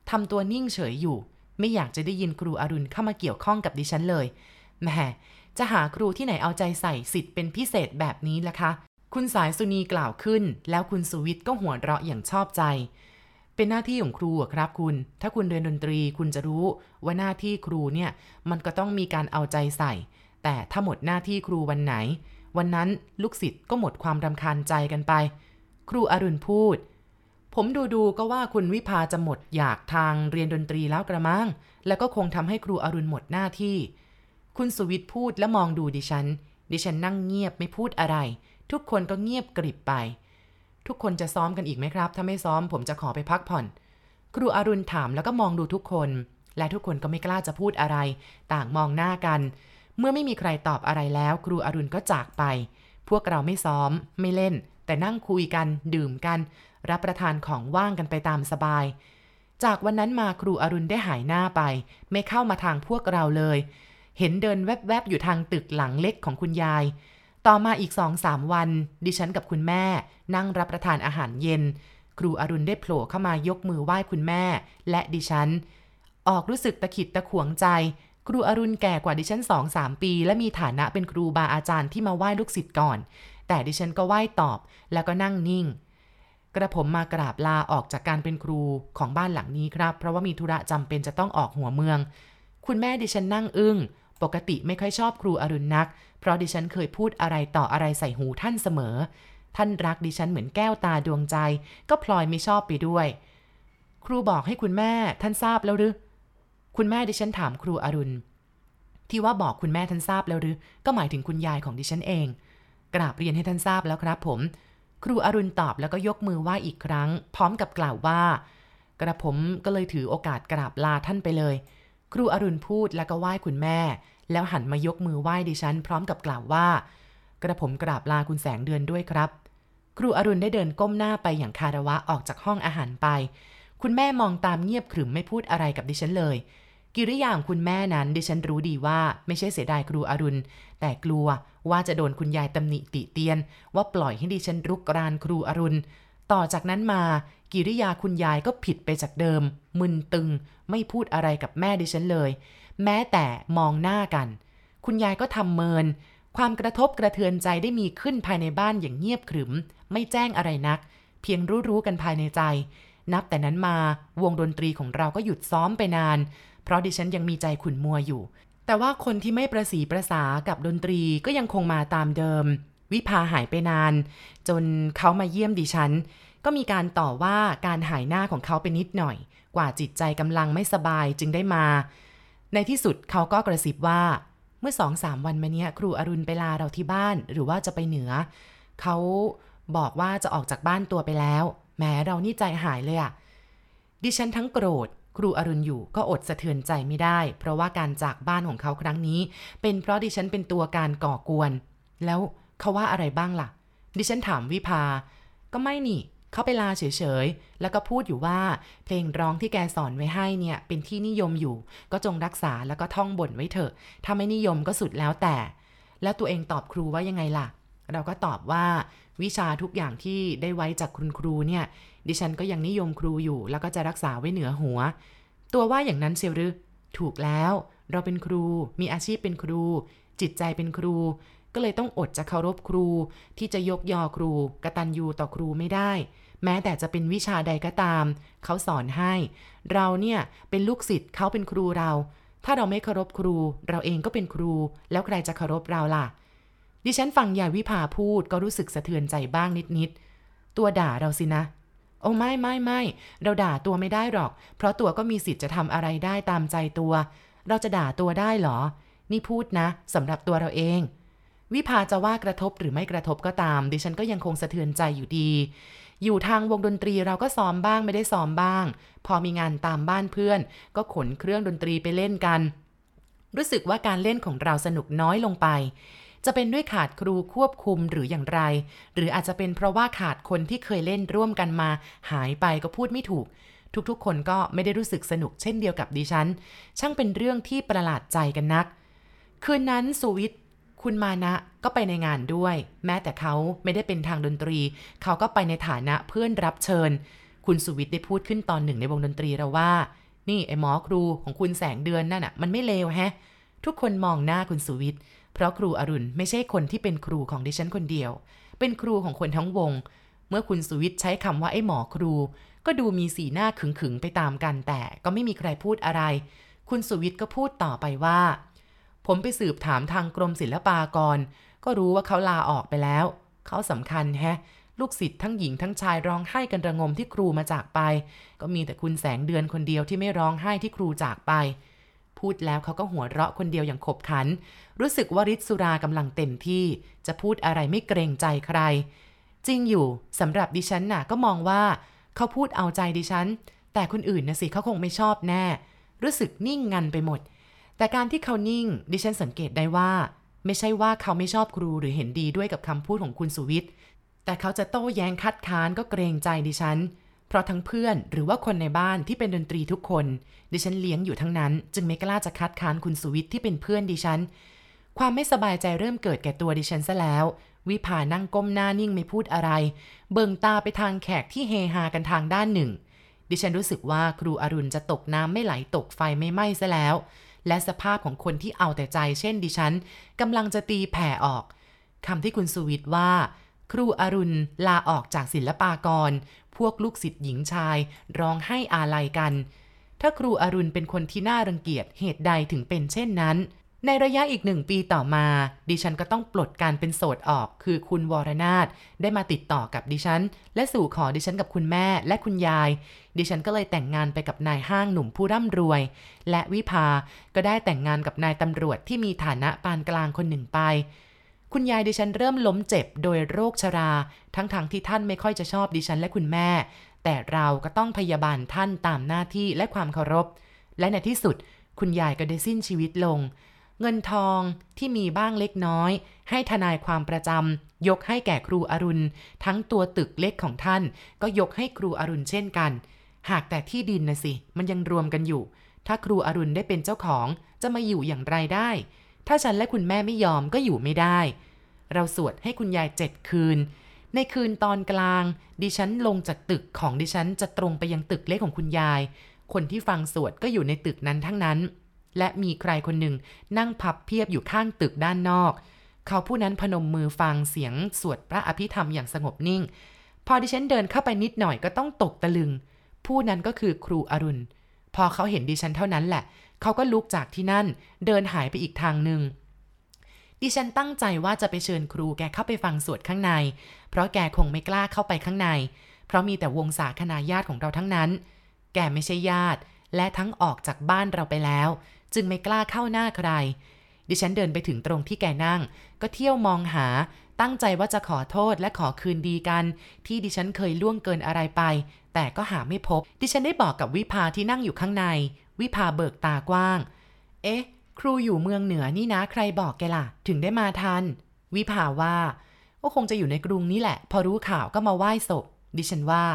ทำตัวนิ่งเฉยอยู่ ไม่อยากจะได้ยินครูอรุณเข้ามาเกี่ยวข้องกับดิฉันเลยแหมจะหาครูที่ไหนเอาใจใส่สิทธิ์เป็นพิเศษแบบนี้ล่ะคะ คุณสายสุนีกล่าวขึ้น แล้วคุณสุวิทย์ก็หัวเราะอย่างชอบใจ เป็นหน้าที่ของครูครับคุณ ถ้าคุณเรียนดนตรีคุณจะรู้ว่าหน้าที่ครูเนี่ยมันก็ต้องมีการเอาใจใส่ แต่ถ้าหมดหน้าที่ครูวันไหน วันนั้นลูกศิษย์ก็หมดความรำคาญใจกันไป ครูอรุณพูด ผมดูดูก็ว่าคุณวิภาจะหมดอยากทางเรียนดนตรีแล้วกระมัง แล้วก็คงทำให้ครูอรุณหมดหน้าที่ คุณสุวิทย์พูดและมองดูดิฉัน ดิฉันนั่งเงียบไม่พูดอะไร ทุกคนก็เงียบกริบไป ทุกคนจะซ้อมกันอีกไหมครับ ถ้าไม่ซ้อมผมจะขอไปพักผ่อน ครูอรุณถามแล้วก็มองดูทุกคน และทุกคนก็ไม่กล้าจะพูดอะไร ต่างมองหน้ากัน เมื่อไม่มีใครตอบอะไรแล้ว ครูอรุณก็จากไป พวกเราไม่ซ้อม ไม่เล่น แต่นั่งคุยกัน ดื่มกัน รับประทานของว่างกันไปตามสบาย จากวันนั้นมาครูอรุณได้หายหน้าไป ไม่เข้ามาทางพวกเราเลย เห็นเดินแวบๆอยู่ทางตึกหลังเล็กของคุณยาย ต่อมาอีกสองสามวัน ดิฉันกับคุณแม่ นั่งรับประทานอาหารเย็น ครูอรุณได้โผล่เข้ามายกมือไหว้คุณแม่ และดิฉัน ออกรู้สึกตะขิดตะขวงใจครูอรุณแก่กว่าดิฉันสองสามปี และมีฐานะเป็นครูบาอาจารย์ที่มาไหว้ลูกศิษย์ก่อน แต่ดิฉันก็ไหว้ตอบแล้วก็นั่งนิ่ง กระผมมากราบลาออกจากการเป็นครูของบ้านหลังนี้ครับ เพราะว่ามีธุระจำเป็นจะต้องออกหัวเมือง คุณแม่ดิฉันนั่งอึง้ง ปกติไม่ค่อยชอบครูอรุณนัก เพราะดิฉันเคยพูดอะไรต่ออะไรใส่หูท่านเสมอ ท่านรักดิฉันเหมือนแก้วตาดวงใจ ก็พลอยไม่ชอบไปด้วย ครูบอกให้คุณแม่ท่านทราบแล้วหรือคุณแม่ดิฉันถามครูอรุณ ที่ว่าบอกคุณแม่ท่านทราบแล้วหรือก็หมายถึงคุณยายของดิฉันเอง กราบเรียนให้ท่านทราบแล้วครับผม ครูอรุณตอบแล้วก็ยกมือไหว้อีกครั้ง พร้อมกับกล่าวว่า กระผมก็เลยถือโอกาสกราบลาท่านไปเลย ครูอรุณพูดแล้วก็ไหว้คุณแม่ แล้วหันมายกมือไหว้ดิฉัน พร้อมกับกล่าวว่า กระผมกราบลาคุณแสงเดือนด้วยครับ ครูอรุณได้เดินก้มหน้าไปอย่างคาระวะออกจากห้องอาหารไป คุณแม่มองตามเงียบขรึมไม่พูดอะไรกับดิฉันเลย กิริยาของคุณแม่นั้นดิฉันรู้ดีว่าไม่ใช่เสียดายครูอรุณ แต่กลัวว่าจะโดนคุณยายตำหนิติเตียน ว่าปล่อยให้ดิฉันรุกรานครูอรุณ ต่อจากนั้นมา กิริยาคุณยายก็ผิดไปจากเดิม มึนตึง ไม่พูดอะไรกับแม่ดิฉันเลย แม้แต่มองหน้ากัน คุณยายก็ทำเมิน ความกระทบกระเทือนใจได้มีขึ้นภายในบ้านอย่างเงียบขรึม ไม่แจ้งอะไรนัก เพียงรู้ๆกันภายในใจ นับแต่นั้นมาวงดนตรีของเราก็หยุดซ้อมไปนาน เพราะดิฉันยังมีใจขุนมัวอยู่ แต่ว่าคนที่ไม่ประสีประสากับดนตรีก็ยังคงมาตามเดิม วิภาหายไปนาน จนเขามาเยี่ยมดิฉัน ก็มีการต่อว่าการหายหน้าของเขาไปนิดหน่อย กว่าจิตใจกำลังไม่สบายจึงได้มา ในที่สุดเขาก็กระซิบว่าเมื่อสองสามวันมาเนี้ยครูอรุณไปลาเราที่บ้านหรือว่าจะไปเหนือ เขาบอกว่าจะออกจากบ้านตัวไปแล้วแม้เรานี่ใจหายเลยอะดิฉันทั้งโกรธ ครูอรุณอยู่ก็อดสะเทือนใจไม่ได้ เพราะว่าการจากบ้านของเขาครั้งนี้ เป็นเพราะดิฉันเป็นตัวการก่อกวน แล้วเขาว่าอะไรบ้างล่ะ ดิฉันถามวิภา ก็ไม่นี่เขาไปลาเฉยๆ แล้วก็พูดอยู่ว่า เพลงร้องที่แกสอนไว้ให้เนี่ย เป็นที่นิยมอยู่ ก็จงรักษาแล้วก็ท่องบ่นไว้เถอะ ถ้าไม่นิยมก็สุดแล้วแต่ แล้วตัวเองตอบครูว่ายังไงล่ะ เราก็ตอบว่าวิชาทุกอย่างที่ได้ไว้จากคุณครูเนี่ย ดิฉันก็ยังนิยมครูอยู่ แล้วก็จะรักษาไว้เหนือหัว ตัวว่าอย่างนั้นเชียวหรือถูกแล้ว เราเป็นครูมีอาชีพเป็นครู จิตใจเป็นครู ก็เลยต้องอดจะเคารพครู ที่จะยกยอครูกระตันยูต่อครูไม่ได้ แม้แต่จะเป็นวิชาใดก็ตาม เขาสอนให้ เราเนี่ยเป็นลูกศิษย์เขาเป็นครูเรา ถ้าเราไม่เคารพครู เราเองก็เป็นครู แล้วใครจะเคารพเราล่ะ ดิฉันฟังยายวิภาพูดก็รู้สึกสะเทือนใจบ้างนิดๆ ตัวด่าเราสินะ โอ้ไม่ไม่ไม่ เราด่าตัวไม่ได้หรอก เพราะตัวก็มีสิทธิ์จะทำอะไรได้ตามใจตัว เราจะด่าตัวได้หรอ นี่พูดนะสำหรับตัวเราเอง วิภาจะว่ากระทบหรือไม่กระทบก็ตาม ดิฉันก็ยังคงสะเทือนใจอยู่ดี อยู่ทางวงดนตรีเราก็ซ้อมบ้างไม่ได้ซ้อมบ้าง พอมีงานตามบ้านเพื่อน ก็ขนเครื่องดนตรีไปเล่นกัน รู้สึกว่าการเล่นของเราสนุกน้อยลงไป จะเป็นด้วยขาดครูควบคุมหรืออย่างไร หรืออาจจะเป็นเพราะว่าขาดคนที่เคยเล่นร่วมกันมา หายไปก็พูดไม่ถูก ทุกๆ คนก็ไม่ได้รู้สึกสนุกเช่นเดียวกับดิฉัน ช่างเป็นเรื่องที่ประหลาดใจกันนัก คืนนั้นสุวิทย์คุณมานะก็ไปในงานด้วย แม้แต่เขาไม่ได้เป็นทางดนตรี เขาก็ไปในฐานะเพื่อนรับเชิญ คุณสุวิทย์ได้พูดขึ้นตอนหนึ่งในวงดนตรีเราว่า นี่ไอ้หมอครูของคุณแสงเดือนนั่นน่ะมันไม่เลวแฮะ ทุกคนมองหน้าคุณสุวิทย์ เพราะครูอรุณไม่ใช่คนที่เป็นครูของดิฉันคนเดียว เป็นครูของคนทั้งวง เมื่อคุณสุวิทย์ใช้คำว่าไอ้หมอครู ก็ดูมีสีหน้าขึงๆไปตามกันแต่ก็ไม่มีใครพูดอะไร คุณสุวิทย์ก็พูดต่อไปว่า ผมไปสืบถามทางกรมศิลปากร ก็รู้ว่าเขาลาออกไปแล้ว เขาสำคัญแฮะลูกศิษย์ทั้งหญิงทั้งชายร้องไห้กันระงมที่ครูมาจากไป ก็มีแต่คุณแสงเดือนคนเดียวที่ไม่ร้องไห้ที่ครูจากไป พูดแล้วเขาก็หัวเราะคนเดียวอย่างขบขัน รู้สึกว่าฤทธิ์สุรากำลังเต็มที่ จะพูดอะไรไม่เกรงใจใคร จริงอยู่สำหรับดิฉันน่ะก็มองว่า เขาพูดเอาใจดิฉัน แต่คนอื่นนะสิเขาคงไม่ชอบแน่ รู้สึกนิ่งงันไปหมด แต่การที่เขานิ่ง ดิฉันสังเกตได้ว่า ไม่ใช่ว่าเขาไม่ชอบครูหรือเห็นดีด้วยกับคำพูดของคุณสุวิทย์แต่เขาจะโต้แย้งคัดค้านก็เกรงใจดิฉัน เพราะทั้งเพื่อนหรือว่าคนในบ้านที่เป็นดนตรีทุกคน ดิฉันเลี้ยงอยู่ทั้งนั้น จึงไม่กล้าจะคัดค้านคุณสุวิทย์ที่เป็นเพื่อนดิฉัน ความไม่สบายใจเริ่มเกิดแก่ตัวดิฉันซะแล้ว วิภานั่งก้มหน้านิ่งไม่พูดอะไร เบิ่งตาไปทางแขกที่เฮฮากันทางด้านหนึ่ง ดิฉันรู้สึกว่าครูอรุณจะตกน้ำไม่ไหลตกไฟไม่ไหม้ซะแล้ว และสภาพของคนที่เอาแต่ใจ เช่น ดิฉันกำลังจะตีแผ่ออกคำที่คุณสุวิทย์ว่าครูอรุณลาออกจากศิลปากร พวกลูกศิษย์หญิงชายร้องให้อาลัยกัน ถ้าครูอรุณเป็นคนที่น่ารังเกียจเหตุใดถึงเป็นเช่นนั้น ในระยะอีกหนึ่งปีต่อมา ดิฉันก็ต้องปลดการเป็นโสดออก คือคุณวรนาถได้มาติดต่อกับดิฉัน และสู่ขอดิฉันกับคุณแม่และคุณยาย ดิฉันก็เลยแต่งงานไปกับนายห้างหนุ่มผู้ร่ำรวย และวิภาก็ได้แต่งงานกับนายตำรวจที่มีฐานะปานกลางคนหนึ่งไป คุณยายดิฉันเริ่มล้มเจ็บโดยโรคชรา ทั้งๆทที่ท่านไม่ค่อยจะชอบดิฉันและคุณแม่ แต่เราก็ต้องพยาบาลท่านตามหน้าที่และความเคารพ และในที่สุด คุณยายก็ได้สิ้นชีวิตลง เงินทองที่มีบ้างเล็กน้อย ให้ทนายความประจำยกให้แก่ครูอรุณ ทั้งตัวตึกเล็กของท่าน ก็ยกให้ครูอรุณเช่นกัน หากแต่ที่ดินนะสิมันยังรวมกันอยู่ ถ้าครูอรุณได้เป็นเจ้าของจะมาอยู่อย่างไรได้ ถ้าฉันและคุณแม่ไม่ยอมก็อยู่ไม่ได้ เราสวดให้คุณยายเจ็ดคืน ในคืนตอนกลาง ดิฉันลงจากตึกของดิฉันจะตรงไปยังตึกเล็กของคุณยาย คนที่ฟังสวดก็อยู่ในตึกนั้นทั้งนั้น และมีใครคนหนึ่งนั่งพับเพียบอยู่ข้างตึกด้านนอก เขาผู้นั้นพนมมือฟังเสียงสวดพระอภิธรรมอย่างสงบนิ่ง พอดิฉันเดินเข้าไปนิดหน่อยก็ต้องตกตะลึง ผู้นั้นก็คือครูอรุณ พอเขาเห็นดิฉันเท่านั้นแหละเขาก็ลุกจากที่นั่น เดินหายไปอีกทางหนึ่งดิฉันตั้งใจว่าจะไปเชิญครูแกเข้าไปฟังสวดข้างใน เพราะแกคงไม่กล้าเข้าไปข้างใน เพราะมีแต่วงศาคณาญาติของเราทั้งนั้น แกไม่ใช่ญาติ และทั้งออกจากบ้านเราไปแล้ว จึงไม่กล้าเข้าหน้าใคร ดิฉันเดินไปถึงตรงที่แกนั่ง ก็เที่ยวมองหา ตั้งใจว่าจะขอโทษและขอคืนดีกัน ที่ดิฉันเคยล่วงเกินอะไรไป แต่ก็หาไม่พบ ดิฉันได้บอกกับวิภาที่นั่งอยู่ข้างใน วิภาเบิกตากว้าง เอ๊ะ ครูอยู่เมืองเหนือนี่นะใครบอกแกล่ะ ถึงได้มาทัน วิภาว่าก็คงจะอยู่ในกรุงนี่แหละ พอรู้ข่าวก็มาไหว้ศพ ดิฉันว่า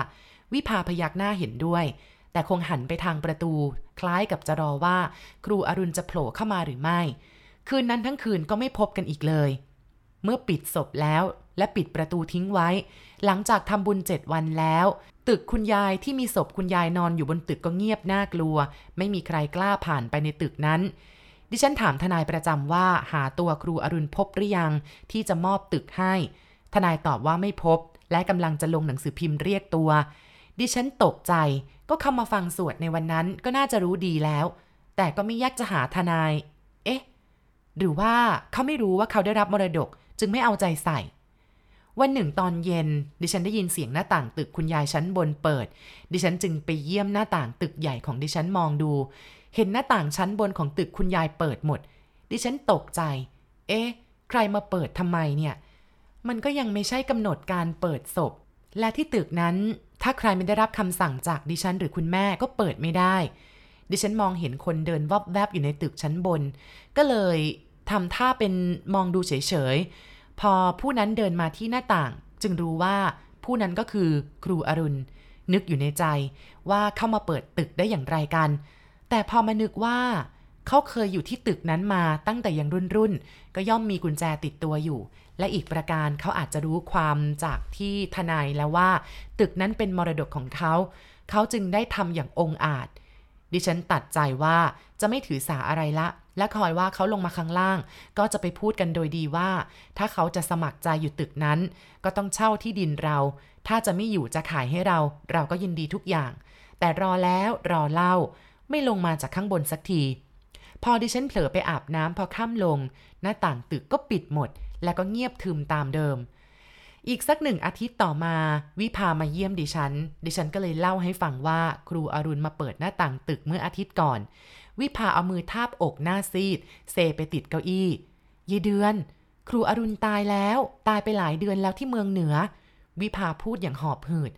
วิภาพยักหน้าเห็นด้วย แต่คงหันไปทางประตู คล้ายกับจะรอว่า ครูอรุณจะโผล่เข้ามาหรือไม่ คืนนั้นทั้งคืนก็ไม่พบกันอีกเลย เมื่อปิดศพแล้วและปิดประตูทิ้งไว้ หลังจากทำบุญเจ็ดวันแล้ว ตึกคุณยายที่มีศพคุณยายนอนอยู่บนตึกก็เงียบน่ากลัว ไม่มีใครกล้าผ่านไปในตึกนั้น ดิฉันถามทนายประจำว่าหาตัวครูอรุณพบหรือยังที่จะมอบตึกให้ ทนายตอบว่าไม่พบ และกำลังจะลงหนังสือพิมพ์เรียกตัว ดิฉันตกใจ ก็เข้ามาฟังสวดในวันนั้นก็น่าจะรู้ดีแล้ว แต่ก็ไม่ยากจะหาทนาย เอ๊ะ หรือว่าเขาไม่รู้ว่าเขาได้รับมรดกจึงไม่เอาใจใส่ วันหนึ่งตอนเย็น ดิฉันได้ยินเสียงหน้าต่างตึกคุณยายชั้นบนเปิด ดิฉันจึงไปเยี่ยมหน้าต่างตึกใหญ่ของดิฉันมองดู เห็นหน้าต่างชั้นบนของตึกคุณยายเปิดหมด ดิฉันตกใจ เอ๊ะ ใครมาเปิดทำไมเนี่ย มันก็ยังไม่ใช่กำหนดการเปิดศพ และที่ตึกนั้น ถ้าใครไม่ได้รับคำสั่งจากดิฉันหรือคุณแม่ก็เปิดไม่ได้ ดิฉันมองเห็นคนเดินวอบแวบอยู่ในตึกชั้นบน ก็เลยทำท่าเป็นมองดูเฉยๆ พอผู้นั้นเดินมาที่หน้าต่าง จึงรู้ว่าผู้นั้นก็คือครูอรุณ นึกอยู่ในใจว่าเข้ามาเปิดตึกได้อย่างไรกัน แต่พอมานึกว่าเขาเคยอยู่ที่ตึกนั้นมาตั้งแต่ยังรุ่นรุ่น ก็ย่อมมีกุญแจติดตัวอยู่ และอีกประการเขาอาจจะรู้ความจากที่ทนายแล้วว่า ตึกนั้นเป็นมรดกของเขา เขาจึงได้ทำอย่างองอาจ ดิฉันตัดใจว่าจะไม่ถือสาอะไรละ และคอยว่าเขาลงมาข้างล่าง ก็จะไปพูดกันโดยดีว่า ถ้าเขาจะสมัครใจอยู่ตึกนั้น ก็ต้องเช่าที่ดินเรา ถ้าจะไม่อยู่จะขายให้เรา เราก็ยินดีทุกอย่าง แต่รอแล้วรอเล่า ไม่ลงมาจากข้างบนสักที พอดิฉันเผลอไปอาบน้ำพอค่ำลง หน้าต่างตึกก็ปิดหมด แล้วก็เงียบทึมตามเดิมอีกสักหนึ่งอาทิตย์ต่อมา วิพามาเยี่ยมดิฉัน ดิฉันก็เลยเล่าให้ฟังว่า ครูอรุณมาเปิดหน้าต่างตึกเมื่ออาทิตย์ก่อน วิพาเอามือทาบอกหน้าซีด เซไปติดเก้าอี้ยายเดือน ครูอรุณตายแล้ว ตายไปหลายเดือนแล้วที่เมืองเหนือ วิพาพูดอย่างหอบหืด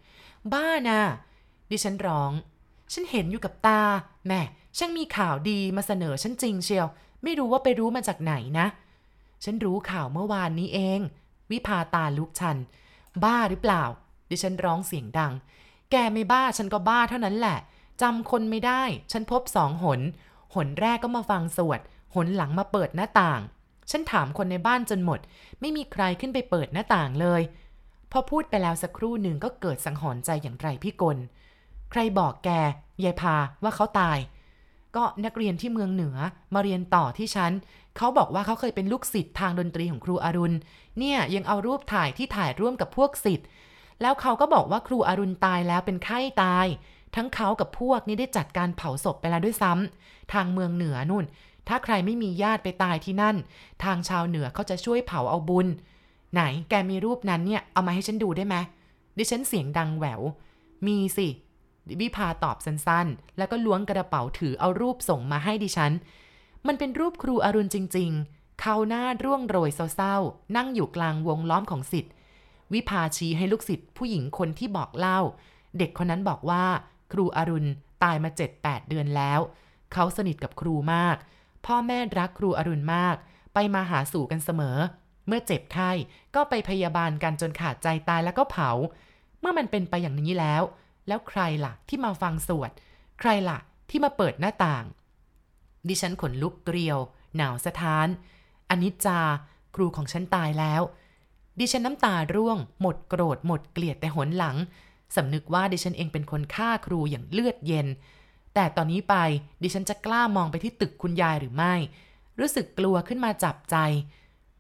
บ้านะดิฉันร้อง ฉันเห็นอยู่กับตาแม่ช่างมีข่าวดีมาเสนอฉันจริงเชียว ไม่รู้ว่าไปรู้มาจากไหนนะ ฉันรู้ข่าวเมื่อวานนี้เอง วิพาตาลุกชัน บ้าหรือเปล่า ดิฉันร้องเสียงดัง แกไม่บ้าฉันก็บ้าเท่านั้นแหละจำคนไม่ได้ ฉันพบสองหน หนแรกก็มาฟังสวด หนหลังมาเปิดหน้าต่าง ฉันถามคนในบ้านจนหมด ไม่มีใครขึ้นไปเปิดหน้าต่างเลย พอพูดไปแล้วสักครู่หนึ่งก็เกิดสังหรณ์ใจอย่างไรพี่กล ใครบอกแกยายพาว่าเขาตาย ก็นักเรียนที่เมืองเหนือมาเรียนต่อที่ฉันเขาบอกว่าเขาเคยเป็นลูกศิษย์ทางดนตรีของครูอรุณ เนี่ยยังเอารูปถ่ายที่ถ่ายร่วมกับพวกศิษย์แล้วเขาก็บอกว่าครูอรุณตายแล้วเป็นไข้ตาย ทั้งเขากับพวกนี้ได้จัดการเผาศพไปแล้วด้วยซ้ำทางเมืองเหนือนู่น ถ้าใครไม่มีญาติไปตายที่นั่น ทางชาวเหนือเขาจะช่วยเผาเอาบุญ ไหนแกมีรูปนั้นเนี่ยเอามาให้ฉันดูได้ไหมดิฉันเสียงดังแหวว มีสิวิพาตอบสั้นๆ แล้วก็ล้วงกระเป๋าถือเอารูปส่งมาให้ดิฉัน มันเป็นรูปครูอรุณจริง ๆ เขาหน้าร่วงโรยเศร้าๆ นั่งอยู่กลางวงล้อมของสิทธิ์ วิพาชี้ให้ลูกศิษย์ผู้หญิงคนที่บอกเล่า เด็กคนนั้นบอกว่า ครูอรุณตายมาเจ็ดแปดเดือนแล้ว เขาสนิทกับครูมาก พ่อแม่รักครูอรุณมาก ไปมาหาสู่กันเสมอ เมื่อเจ็บไข้ก็ไปพยาบาลกันจนขาดใจตายแล้วก็เผา เมื่อมันเป็นไปอย่างนี้แล้ว แล้วใครล่ะที่มาฟังสวด ใครล่ะที่มาเปิดหน้าต่าง ดิฉันขนลุกเกลียว หนาวสะท้านอนิจจา ครูของฉันตายแล้ว ดิฉันน้ำตาร่วง หมดโกรธหมดเกลียดแต่หนหลัง สำนึกว่าดิฉันเองเป็นคนฆ่าครูอย่างเลือดเย็น แต่ตอนนี้ไปดิฉันจะกล้ามองไปที่ตึกคุณยายหรือไม่ รู้สึกกลัวขึ้นมาจับใจ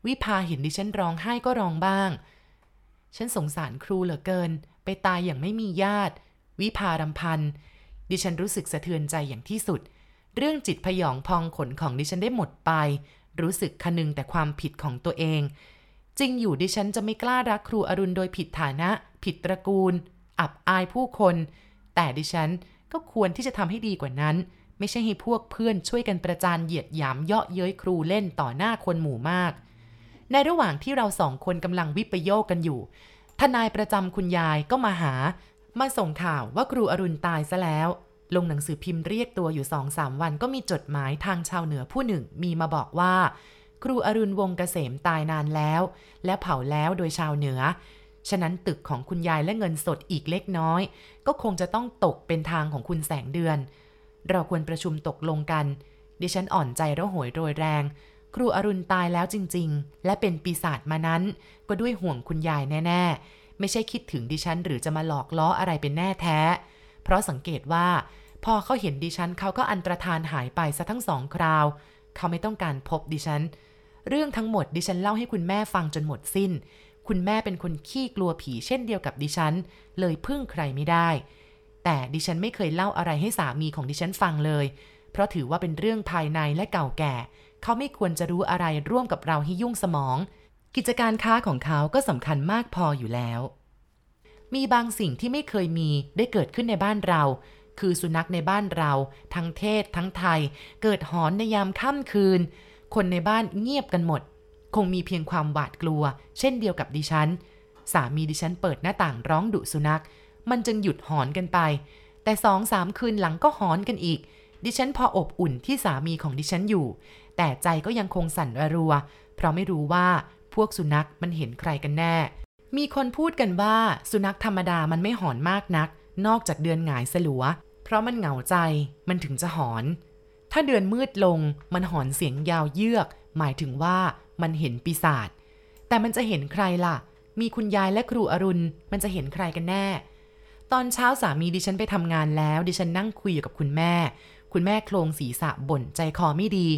วิพาเห็นดิฉันร้องไห้ก็ร้องบ้าง ฉันสงสารครูเหลือเกิน ไปตายอย่างไม่มีญาติ วิพารำพันดิฉันรู้สึกสะเทือนใจอย่างที่สุด เรื่องจิตพยองพองขนของดิฉันได้หมดไป รู้สึกคนึงแต่ความผิดของตัวเองจริงอยู่ดิฉันจะไม่กล้ารักครูอรุณโดยผิดฐานะ ผิดตระกูล อับอายผู้คน แต่ดิฉันก็ควรที่จะทำให้ดีกว่านั้น ไม่ใช่ให้พวกเพื่อนช่วยกันประจานเหยียดหยามเยาะเย้ยครูเล่นต่อหน้าคนหมู่มาก ในระหว่างที่เราสองคนกำลังวิปโยคกันอยู่ ทนายประจำคุณยายก็มาหา มาส่งข่าวว่าครูอรุณตายซะแล้ว ลงหนังสือพิมพ์เรียกตัวอยู่สองสามวันก็มีจดหมายทางชาวเหนือผู้หนึ่งมีมาบอกว่า ครูอรุณวงเกษมตายนานแล้ว และเผาแล้วโดยชาวเหนือ ฉะนั้นตึกของคุณยายและเงินสดอีกเล็กน้อย ก็คงจะต้องตกเป็นทางของคุณแสงเดือน เราควรประชุมตกลงกัน ดิฉันอ่อนใจระหวยโรยแรง ครูอรุณตายแล้วจริง ๆ และเป็นปีศาจมานั้น ก็ด้วยห่วงคุณยายแน่ ๆ ไม่ใช่คิดถึงดิฉันหรือจะมาหลอกล้ออะไรเป็นแน่แท้ เพราะสังเกตว่า พอเขาเห็นดิฉันเขาก็อันตรธานหายไปซะทั้งสองคราว เขาไม่ต้องการพบดิฉัน เรื่องทั้งหมดดิฉันเล่าให้คุณแม่ฟังจนหมดสิ้น คุณแม่เป็นคนขี้กลัวผีเช่นเดียวกับดิฉัน เลยพึ่งใครไม่ได้ แต่ดิฉันไม่เคยเล่าอะไรให้สามีของดิฉันฟังเลย เพราะถือว่าเป็นเรื่องภายในและเก่าแก่ เขาไม่ควรจะรู้อะไรร่วมกับเราให้ยุ่งสมอง กิจการค้าของเขาก็สำคัญมากพออยู่แล้ว มีบางสิ่งที่ไม่เคยมีได้เกิดขึ้นในบ้านเรา คือสุนัขในบ้านเรา ทั้งเทศทั้งไทย เกิดหอนในยามค่ำคืน คนในบ้านเงียบกันหมด คงมีเพียงความหวาดกลัว เช่นเดียวกับดิฉัน สามีดิฉันเปิดหน้าต่างร้องดุสุนัข มันจึงหยุดหอนกันไป แต่สองสามคืนหลังก็หอนกันอีก ดิฉันพออบอุ่นที่สามีของดิฉันอยู่ แต่ใจก็ยังคงสั่นระรัว เพราะไม่รู้ว่าพวกสุนัขมันเห็นใครกันแน่ มีคนพูดกันว่าสุนัขธรรมดามันไม่หอนมากนัก นอกจากเดือนหงายสลัว เพราะมันเหงาใจ มันถึงจะหอน ถ้าเดือนมืดลง มันหอนเสียงยาวเยือก หมายถึงว่า มันเห็นปีศาจ แต่มันจะเห็นใครล่ะ มีคุณยายและครูอรุณ มันจะเห็นใครกันแน่ ตอนเช้าสามีดิฉันไปทำงานแล้ว ดิฉันนั่งคุยอยู่กับคุณแม่ คุณแม่โครงศีรษะบ่นใจคอไม่ดี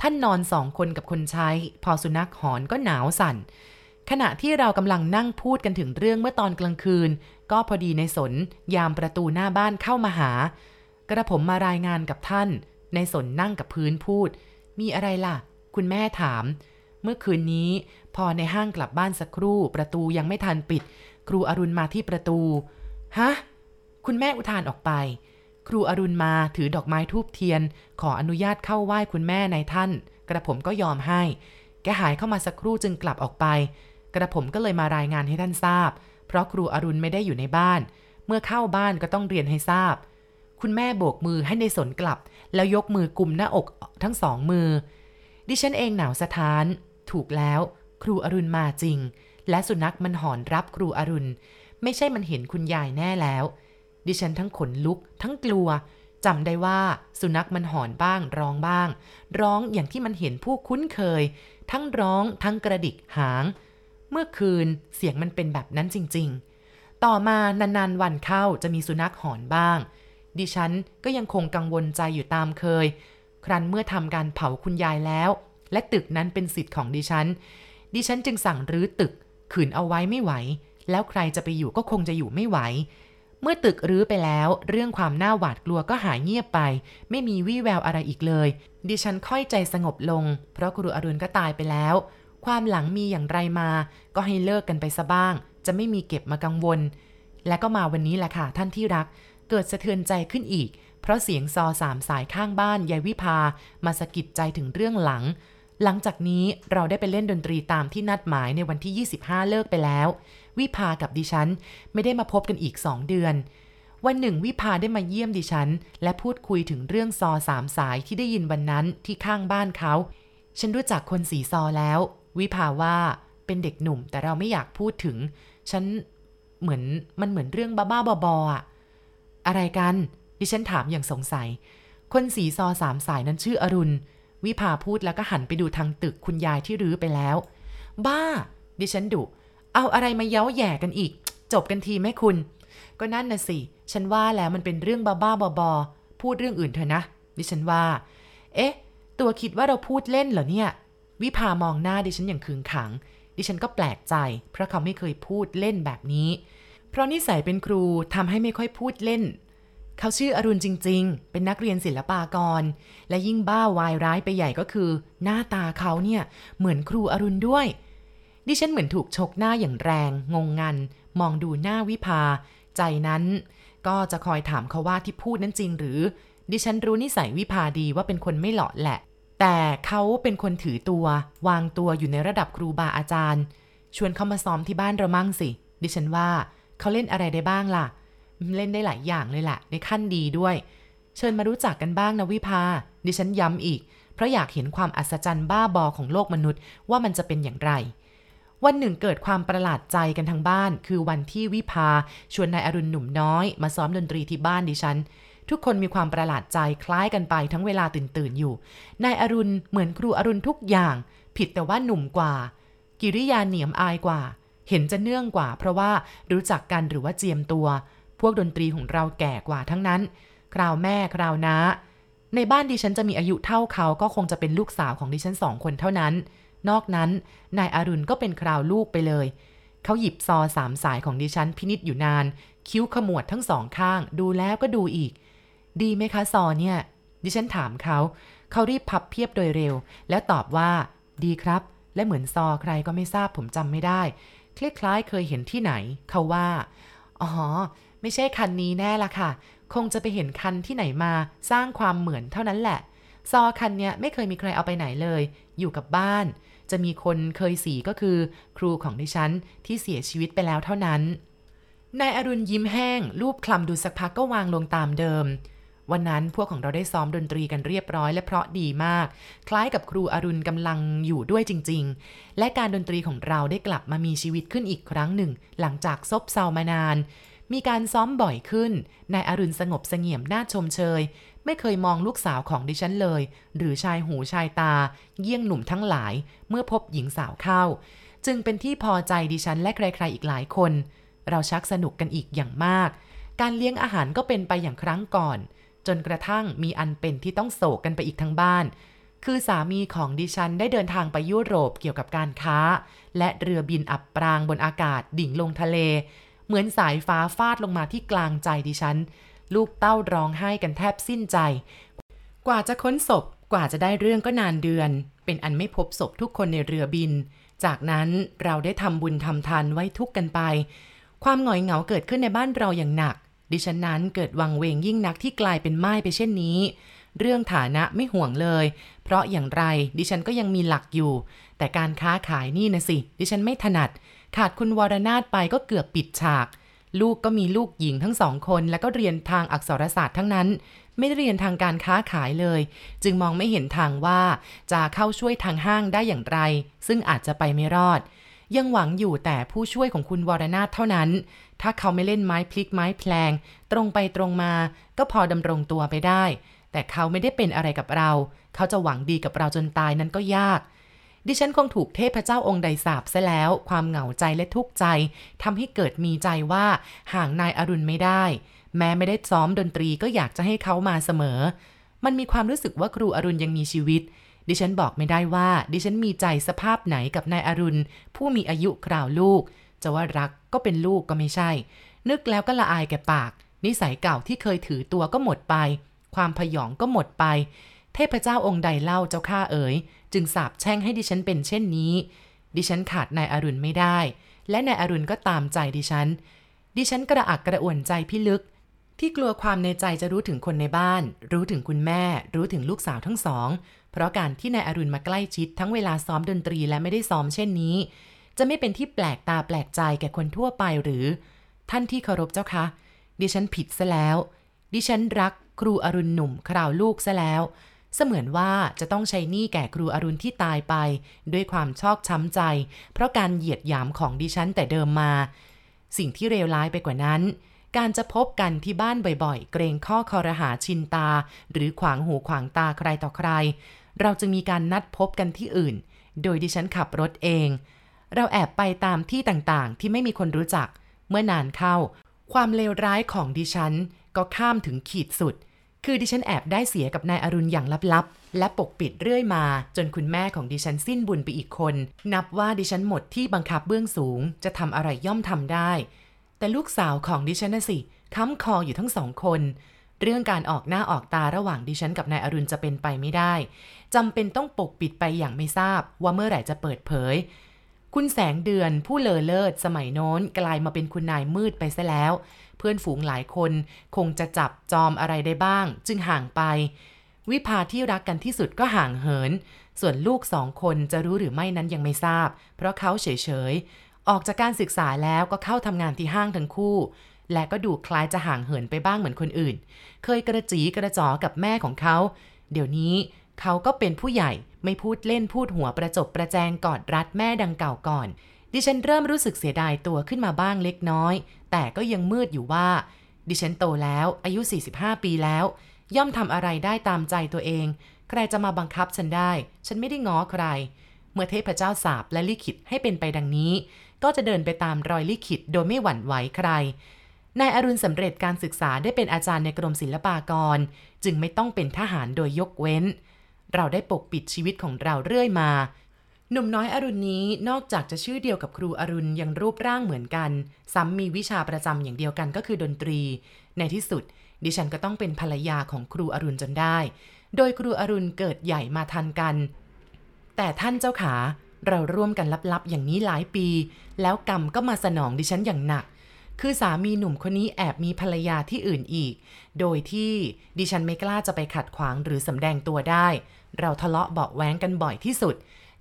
ท่านนอนสองคนกับคนใช้ พอสุนัขหอนก็หนาวสั่น ขณะที่เรากำลังนั่งพูดกันถึงเรื่องเมื่อตอนกลางคืน ก็พอดีในสนยามประตูหน้าบ้านเข้ามาหา กระผมมารายงานกับท่าน ในสนนั่งกับพื้นพูด มีอะไรล่ะ คุณแม่ถาม เมื่อคืนนี้ พอในห้างกลับบ้านสักครู่ ประตูยังไม่ทันปิด ครูอรุณมาที่ประตู ฮะ คุณแม่อุทานออกไป ครูอรุณมาถือดอกไม้ทูบเทียน ขออนุญาตเข้าไหว้คุณแม่ในท่าน กระผมก็ยอมให้ แกหายเข้ามาสักครู่จึงกลับออกไป กระผมก็เลยมารายงานให้ท่านทราบ เพราะครูอรุณไม่ได้อยู่ในบ้าน เมื่อเข้าบ้านก็ต้องเรียนให้ทราบ คุณแม่โบกมือให้ในสนกลับ แล้วยกมือกลุ่มหน้าอกทั้งสองมือดิฉันเองหนาวสะท้าน ถูกแล้ว ครูอรุณมาจริง และสุนัขมันหอนรับครูอรุณ ไม่ใช่มันเห็นคุณยายแน่แล้ว ดิฉันทั้งขนลุก ทั้งกลัวจำได้ว่าสุนัขมันหอนบ้างร้องบ้าง ร้องอย่างที่มันเห็นผู้คุ้นเคย ทั้งร้องทั้งกระดิกหาง เมื่อคืนเสียงมันเป็นแบบนั้นจริง ๆ ต่อมานานๆวันเข้าจะมีสุนัขหอนบ้าง ดิฉันก็ยังคงกังวลใจอยู่ตามเคย ครั้นเมื่อทำการเผาคุณยายแล้ว และตึกนั้นเป็นสิทธิ์ของดิฉัน ดิฉันจึงสั่งรื้อตึก ขืนเอาไว้ไม่ไหว แล้วใครจะไปอยู่ก็คงจะอยู่ไม่ไหว เมื่อตึกรื้อไปแล้ว เรื่องความน่าหวาดกลัวก็หายเงียบไป ไม่มีวี่แววอะไรอีกเลย ดิฉันค่อยใจสงบลง เพราะครูอรุณก็ตายไปแล้ว ความหลังมีอย่างไรมา ก็ให้เลิกกันไปซะบ้าง จะไม่มีเก็บมากังวล และก็มาวันนี้แหละค่ะท่านที่รัก เกิดสะเทือนใจขึ้นอีกเพราะเสียงซอสามสายข้างบ้านยายวิภา มาสะกิดใจถึงเรื่องหลัง หลังจากนี้เราได้ไปเล่นดนตรีตามที่นัดหมายในวันที่ 25 เลิกไปแล้ว วิภากับดิฉันไม่ได้มาพบกันอีกสองเดือน วันหนึ่งวิภาได้มาเยี่ยมดิฉัน และพูดคุยถึงเรื่องซอสามสายที่ได้ยินวันนั้นที่ข้างบ้านเขา ฉันรู้จักคนสีซอแล้ว วิภาว่าเป็นเด็กหนุ่มแต่เราไม่อยากพูดถึง ฉันเหมือนมันเหมือนเรื่องบ้าๆบอๆอะอะไรกัน ดิฉันถามอย่างสงสัย คนสีซอสามสายนั้นชื่ออรุณ วิภาพูดแล้วก็หันไปดูทางตึกคุณยายที่รื้อไปแล้ว บ้า ดิฉันดุ เอาอะไรมาเย้าแย่กันอีก จบกันทีไหมคุณ ก็นั่นน่ะสิ ฉันว่าแล้วมันเป็นเรื่องบ้าๆบอๆพูดเรื่องอื่นเถอะนะ ดิฉันว่า เอ๊ะ ตัวคิดว่าเราพูดเล่นเหรอเนี่ย วิภามองหน้าดิฉันอย่างขึงขัง ดิฉันก็แปลกใจ เพราะเขาไม่เคยพูดเล่นแบบนี้ เพราะนิสัยเป็นครูทำให้ไม่ค่อยพูดเล่น เขาชื่ออรุณจริง ๆ เป็นนักเรียนศิลปากร และยิ่งบ้าวายร้ายไปใหญ่ก็คือ หน้าตาเขาเนี่ยเหมือนครูอรุณด้วย ดิฉันเหมือนถูกชกหน้าอย่างแรง งงงัน มองดูหน้าวิภา ใจนั้น ก็จะคอยถามเขาว่าที่พูดนั้นจริงหรือ ดิฉันรู้นิสัยวิภาดีว่าเป็นคนไม่เหลาะแหละ แต่เขาเป็นคนถือตัว วางตัวอยู่ในระดับครูบาอาจารย์ ชวนเขามาซ้อมที่บ้านเรามั่งสิ ดิฉันว่าเขาเล่นอะไรได้บ้างล่ะเเล่นได้หลายอย่างเลยแหละในขั้นดีด้วย เชิญมารู้จักกันบ้างนะวิภา ดิฉันย้ำอีก เพราะอยากเห็นความอัศจรรย์บ้าบอของโลกมนุษย์ว่ามันจะเป็นอย่างไร วันหนึ่งเกิดความประหลาดใจกันทั้งบ้าน คือวันที่วิภาชวนนายอรุณหนุ่มน้อย มาซ้อมดนตรีที่บ้านดิฉันทุกคนมีความประหลาดใจคล้ายกันไปทั้งเวลาตื่นตื่นอยู่ นายอรุณเหมือนครูอรุณทุกอย่าง ผิดแต่ว่าหนุ่มกว่า กิริยาเหนียมอายกว่า เห็นจะเนื่องกว่า เพราะว่ารู้จักกันหรือว่าเจียมตัว พวกดนตรีของเราแก่กว่าทั้งนั้น คราวแม่คราวน้า ในบ้านดิฉันจะมีอายุเท่าเขาก็คงจะเป็นลูกสาวของดิฉันสองคนเท่านั้น นอกนั้นนายอารุณก็เป็นคราวลูกไปเลย เขาหยิบซอสามสายของดิฉันพินิษอยู่นาน คิ้วขมวดทั้งสองข้าง ดูแล้วก็ดูอีก ดีไหมคะซอเนี่ย ดิฉันถามเขาเขารีบพับเพียบโดยเร็ว แล้วตอบว่า ดีครับ และเหมือนซอใครก็ไม่ทราบผมจำไม่ได้คล้ายๆเคยเห็นที่ไหน เขาว่า อ๋อ ไม่ใช่คันนี้แน่ละค่ะ คงจะไปเห็นคันที่ไหนมาสร้างความเหมือนเท่านั้นแหละ ซอคันเนี้ยไม่เคยมีใครเอาไปไหนเลย อยู่กับบ้าน จะมีคนเคยสีก็คือ ครูของดิฉันที่เสียชีวิตไปแล้วเท่านั้น นายอรุณยิ้มแห้ง รูปคลำดูสักพักก็วางลงตามเดิม วันนั้นพวกของเราได้ซ้อมดนตรีกันเรียบร้อยและเพราะดีมาก คล้ายกับครูอรุณกำลังอยู่ด้วยจริง ๆ และการดนตรีของเราได้กลับมามีชีวิตขึ้นอีกครั้งหนึ่ง หลังจากซบเซามานาน มีการซ้อมบ่อยขึ้น นายอรุณสงบเสงี่ยมน่าชมเชย ไม่เคยมองลูกสาวของดิฉันเลย หรือชายหูชายตา เยี่ยงหนุ่มทั้งหลาย เมื่อพบหญิงสาวเข้า จึงเป็นที่พอใจดิฉันและใครๆอีกหลายคน เราชักสนุกกันอีกอย่างมาก การเลี้ยงอาหารก็เป็นไปอย่างครั้งก่อน จนกระทั่งมีอันเป็นที่ต้องโศกกันไปอีกทั้งบ้าน คือสามีของดิฉันได้เดินทางไปยุโรปเกี่ยวกับการค้า และเรือบินอับปรางบนอากาศดิ่งลงทะเล เหมือนสายฟ้าฟาดลงมาที่กลางใจดิฉัน ลูกเต้าร้องไห้กันแทบสิ้นใจ กว่าจะค้นศพกว่าจะได้เรื่องก็นานเดือน เป็นอันไม่พบศพทุกคนในเรือบิน จากนั้นเราได้ทำบุญทำทานไว้ทุกกันไป ความหงอยเหงาเกิดขึ้นในบ้านเราอย่างหนัก ดิฉันนั้นเกิดวังเวงยิ่งนักที่กลายเป็นไม้ไปเช่นนี้ เรื่องฐานะไม่ห่วงเลย เพราะอย่างไรดิฉันก็ยังมีหลักอยู่ แต่การค้าขายนี่นะสิ ดิฉันไม่ถนัด ขาดคุณวรนาถไปก็เกือบปิดฉาก ลูกก็มีลูกหญิงทั้งสองคน แล้วก็เรียนทางอักษรศาสตร์ทั้งนั้น ไม่ได้เรียนทางการค้าขายเลย จึงมองไม่เห็นทางว่าจะเข้าช่วยทางห้างได้อย่างไร ซึ่งอาจจะไปไม่รอด ยังหวังอยู่แต่ผู้ช่วยของคุณวรนาถเท่านั้น ถ้าเขาไม่เล่นไม้พลิกไม้แพลง ตรงไปตรงมา ก็พอดำรงตัวไปได้ แต่เขาไม่ได้เป็นอะไรกับเรา เขาจะหวังดีกับเราจนตายนั้นก็ยาก ดิฉันคงถูกเทพเจ้าองค์ใดสาบซะแล้ว ความเหงาใจและทุกข์ใจทำให้เกิดมีใจว่าห่างนายอรุณไม่ได้ แม้ไม่ได้ซ้อมดนตรีก็อยากจะให้เขามาเสมอ มันมีความรู้สึกว่าครูอรุณยังมีชีวิต ดิฉันบอกไม่ได้ว่า ดิฉันมีใจสภาพไหนกับนายอรุณ ผู้มีอายุคราวลูก จะว่ารักก็เป็นลูกก็ไม่ใช่ นึกแล้วก็ละอายแก่ปาก นิสัยเก่าที่เคยถือตัวก็หมดไป ความพยองก็หมดไป เทพเจ้าองค์ใดเล่าเจ้าข้าเอ๋ย จึงสาบแช่งให้ดิฉันเป็นเช่นนี้ ดิฉันขาดนายอรุณไม่ได้ และนายอรุณก็ตามใจดิฉัน ดิฉันกระอักกระอ่วนใจพี่ลึก ที่กลัวความในใจจะรู้ถึงคนในบ้าน รู้ถึงคุณแม่ รู้ถึงลูกสาวทั้งสอง เพราะการที่นายอรุณมาใกล้ชิดทั้งเวลาซ้อมดนตรีและไม่ได้ซ้อมเช่นนี้ จะไม่เป็นที่แปลกตาแปลกใจแก่คนทั่วไปหรือ ท่านที่เคารพเจ้าคะ ดิฉันผิดซะแล้ว ดิฉันรักครูอรุณหนุ่มคราวลูกซะแล้ว เสมือนว่าจะต้องใช้หนี้แก่ครูอรุณที่ตายไป ด้วยความชอกช้ำใจ เพราะการเหยียดหยามของดิฉันแต่เดิมมา สิ่งที่เลวร้ายไปกว่านั้น การจะพบกันที่บ้านบ่อยๆ เกรงข้อคอรหาชินตา หรือขวางหูขวางตาใครต่อใคร เราจึงมีการนัดพบกันที่อื่น โดยดิฉันขับรถเอง เราแอบไปตามที่ต่างๆ ที่ไม่มีคนรู้จัก เมื่อนานเข้า ความเลวร้ายของดิฉันก็ข้ามถึงขีดสุด คือดิฉันแอบได้เสียกับนายอรุณอย่างลับๆ และปกปิดเรื่อยมา จนคุณแม่ของดิฉันสิ้นบุญไปอีกคน นับว่าดิฉันหมดที่บังคับเบื้องสูง จะทำอะไรย่อมทำได้ แต่ลูกสาวของดิฉันน่ะสิค้ำคออยู่ทั้งสองคน เรื่องการออกหน้าออกตาระหว่างดิฉันกับนายอรุณจะเป็นไปไม่ได้จำเป็นต้องปกปิดไปอย่างไม่ทราบว่าเมื่อไหร่จะเปิดเผย คุณแสงเดือนผู้เลอเลิศสมัยโน้นกลายมาเป็นคุณนายมืดไปซะแล้ว เพื่อนฝูงหลายคนคงจะจับจอมอะไรได้บ้าง จึงห่างไป วิภาที่รักกันที่สุดก็ห่างเหิน ส่วนลูกสองคนจะรู้หรือไม่นั้นยังไม่ทราบ เพราะเขาเฉย ออกจากการศึกษาแล้วก็เข้าทำงานที่ห้างทั้งคู่ และก็ดูคล้ายจะห่างเหินไปบ้างเหมือนคนอื่น เคยกระจีกระจอกับแม่ของเขา เดี๋ยวนี้เขาก็เป็นผู้ใหญ่ไม่พูดเล่นพูดหัวประจบประแจงกอดรัดแม่ดังเก่าก่อน ดิฉันเริ่มรู้สึกเสียดายตัวขึ้นมาบ้างเล็กน้อย แต่ก็ยังมืดอยู่ว่า ดิฉันโตแล้วอายุ 45 ปีแล้ว ย่อมทำอะไรได้ตามใจตัวเอง ใครจะมาบังคับฉันได้ ฉันไม่ได้ง้อใคร เมื่อเทพเจ้าสาบและลิขิตให้เป็นไปดังนี้ ก็จะเดินไปตามรอยลิขิตโดยไม่หวั่นไหวใคร นายอรุณสำเร็จการศึกษาได้เป็นอาจารย์ในกรมศิลปากร จึงไม่ต้องเป็นทหารโดยยกเว้น เราได้ปกปิดชีวิตของเราเรื่อยมา หนุ่มน้อยอรุณนี้นอกจากจะชื่อเดียวกับครูอรุณยังรูปร่างเหมือนกัน ซ้ำมีวิชาประจำอย่างเดียวกันก็คือดนตรี ในที่สุด ดิฉันก็ต้องเป็นภรรยาของครูอรุณจนได้ โดยครูอรุณเกิดใหญ่มาทันกัน แต่ท่านเจ้าขา เราร่วมกันลับๆ อย่างนี้หลายปี แล้วกรรมก็มาสนองดิฉันอย่างหนัก คือสามีหนุ่มคนนี้แอบมีภรรยาที่อื่นอีก โดยที่ดิฉันไม่กล้าจะไปขัดขวางหรือสำแดงตัวได้ เราทะเลาะเบาแว้งกันบ่อยที่สุด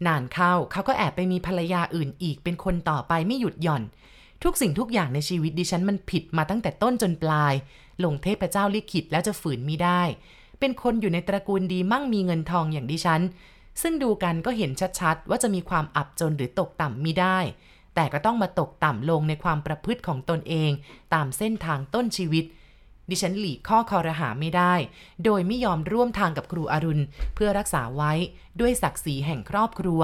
นานเข้าเขาก็แอบไปมีภรรยาอื่นอีก เป็นคนต่อไปไม่หยุดหย่อน ทุกสิ่งทุกอย่างในชีวิตดิฉันมันผิดมาตั้งแต่ต้นจนปลาย ลงเทพเจ้าลิขิตแล้วจะฝืนมิได้ เป็นคนอยู่ในตระกูลดีมั่งมีเงินทองอย่างดิฉัน ซึ่งดูกันก็เห็นชัดๆ ว่าจะมีความอับจนหรือตกต่ำมิได้ แต่ก็ต้องมาตกต่ำลงในความประพฤติของตนเอง ตามเส้นทางต้นชีวิต ดิฉันหลีกข้อคอรหาไม่ได้ โดยไม่ยอมร่วมทางกับครูอรุณ เพื่อรักษาไว้ด้วยศักดิ์ศรีแห่งครอบครัว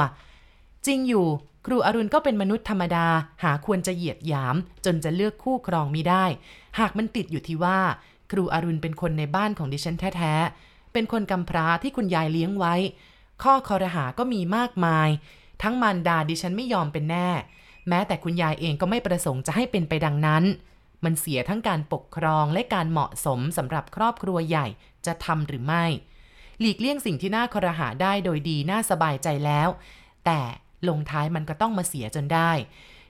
จริงอยู่ ครูอรุณก็เป็นมนุษย์ธรรมดา หาควรจะเหยียดหยาม จนจะเลือกคู่ครองมิได้ หากมันติดอยู่ที่ว่า ครูอรุณเป็นคนในบ้านของดิฉันแท้ๆเป็นคนกำพร้าที่คุณยายเลี้ยงไว้ ข้อคอรหาก็มีมากมาย ทั้งมารดาดิฉันไม่ยอมเป็นแน่ แม้แต่คุณยายเองก็ไม่ประสงค์จะให้เป็นไปดังนั้น มันเสียทั้งการปกครองและการเหมาะสมสำหรับครอบครัวใหญ่จะทำหรือไม่ หลีกเลี่ยงสิ่งที่น่าคอรหาได้โดยดีน่าสบายใจแล้ว แต่ลงท้ายมันก็ต้องมาเสียจนได้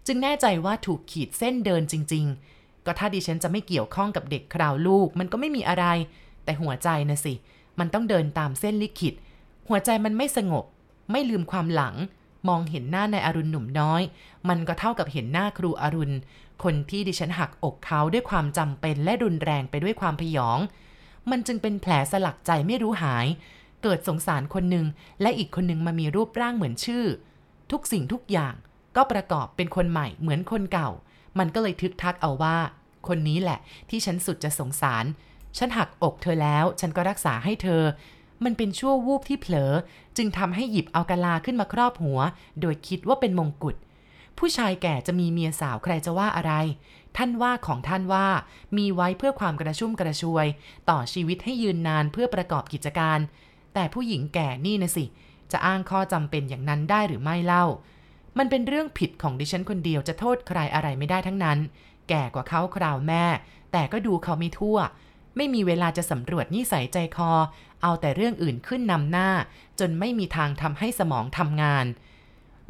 จึงแน่ใจว่าถูกขีดเส้นเดินจริง ๆ ก็ถ้าดิฉันจะไม่เกี่ยวข้องกับเด็กคราวลูก มันก็ไม่มีอะไร แต่หัวใจนะสิ มันต้องเดินตามเส้นลิขิต หัวใจมันไม่สงบ ไม่ลืมความหลัง มองเห็นหน้านายอรุณหนุ่มน้อย มันก็เท่ากับเห็นหน้าครูอรุณ คนที่ดิฉันหักอกเขาด้วยความจำเป็นและรุนแรงไปด้วยความพยอง มันจึงเป็นแผลสลักใจไม่รู้หาย เกิดสงสารคนหนึ่งและอีกคนหนึ่งมามีรูปร่างเหมือนชื่อ ทุกสิ่งทุกอย่างก็ประกอบเป็นคนใหม่เหมือนคนเก่า มันก็เลยทึกทักเอาว่า คนนี้แหละที่ฉันสุดจะสงสาร ฉันหักอกเธอแล้ว ฉันก็รักษาให้เธอ มันเป็นชั่ววูบที่เผลอ จึงทำให้หยิบเอากะลาขึ้นมาครอบหัว โดยคิดว่าเป็นมงกุฎผู้ชายแก่จะมีเมียสาวใครจะว่าอะไร ท่านว่าของท่านว่า มีไว้เพื่อความกระชุ่มกระชวย ต่อชีวิตให้ยืนนานเพื่อประกอบกิจการ แต่ผู้หญิงแก่นี่นะสิ จะอ้างข้อจำเป็นอย่างนั้นได้หรือไม่เล่า มันเป็นเรื่องผิดของดิฉันคนเดียวจะโทษใครอะไรไม่ได้ทั้งนั้น แก่กว่าเขาคราวแม่ แต่ก็ดูเขาไม่ทั่ว ไม่มีเวลาจะสำรวจนิสัยใจคอ เอาแต่เรื่องอื่นขึ้นนำหน้า จนไม่มีทางทำให้สมองทำงาน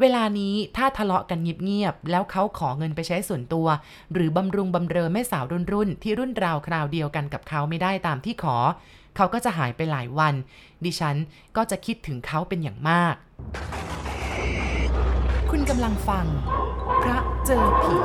เวลานี้ถ้าทะเลาะกันเงียบๆแล้วเขาขอเงินไปใช้ส่วนตัว หรือบำรุงบำเรอแม่สาวรุ่นรุ่นๆที่รุ่นราวคราวเดียวกันกับเขาไม่ได้ตามที่ขอ เขาก็จะหายไปหลายวัน ดิฉันก็จะคิดถึงเขาเป็นอย่างมาก คุณกำลังฟัง พระเจอผี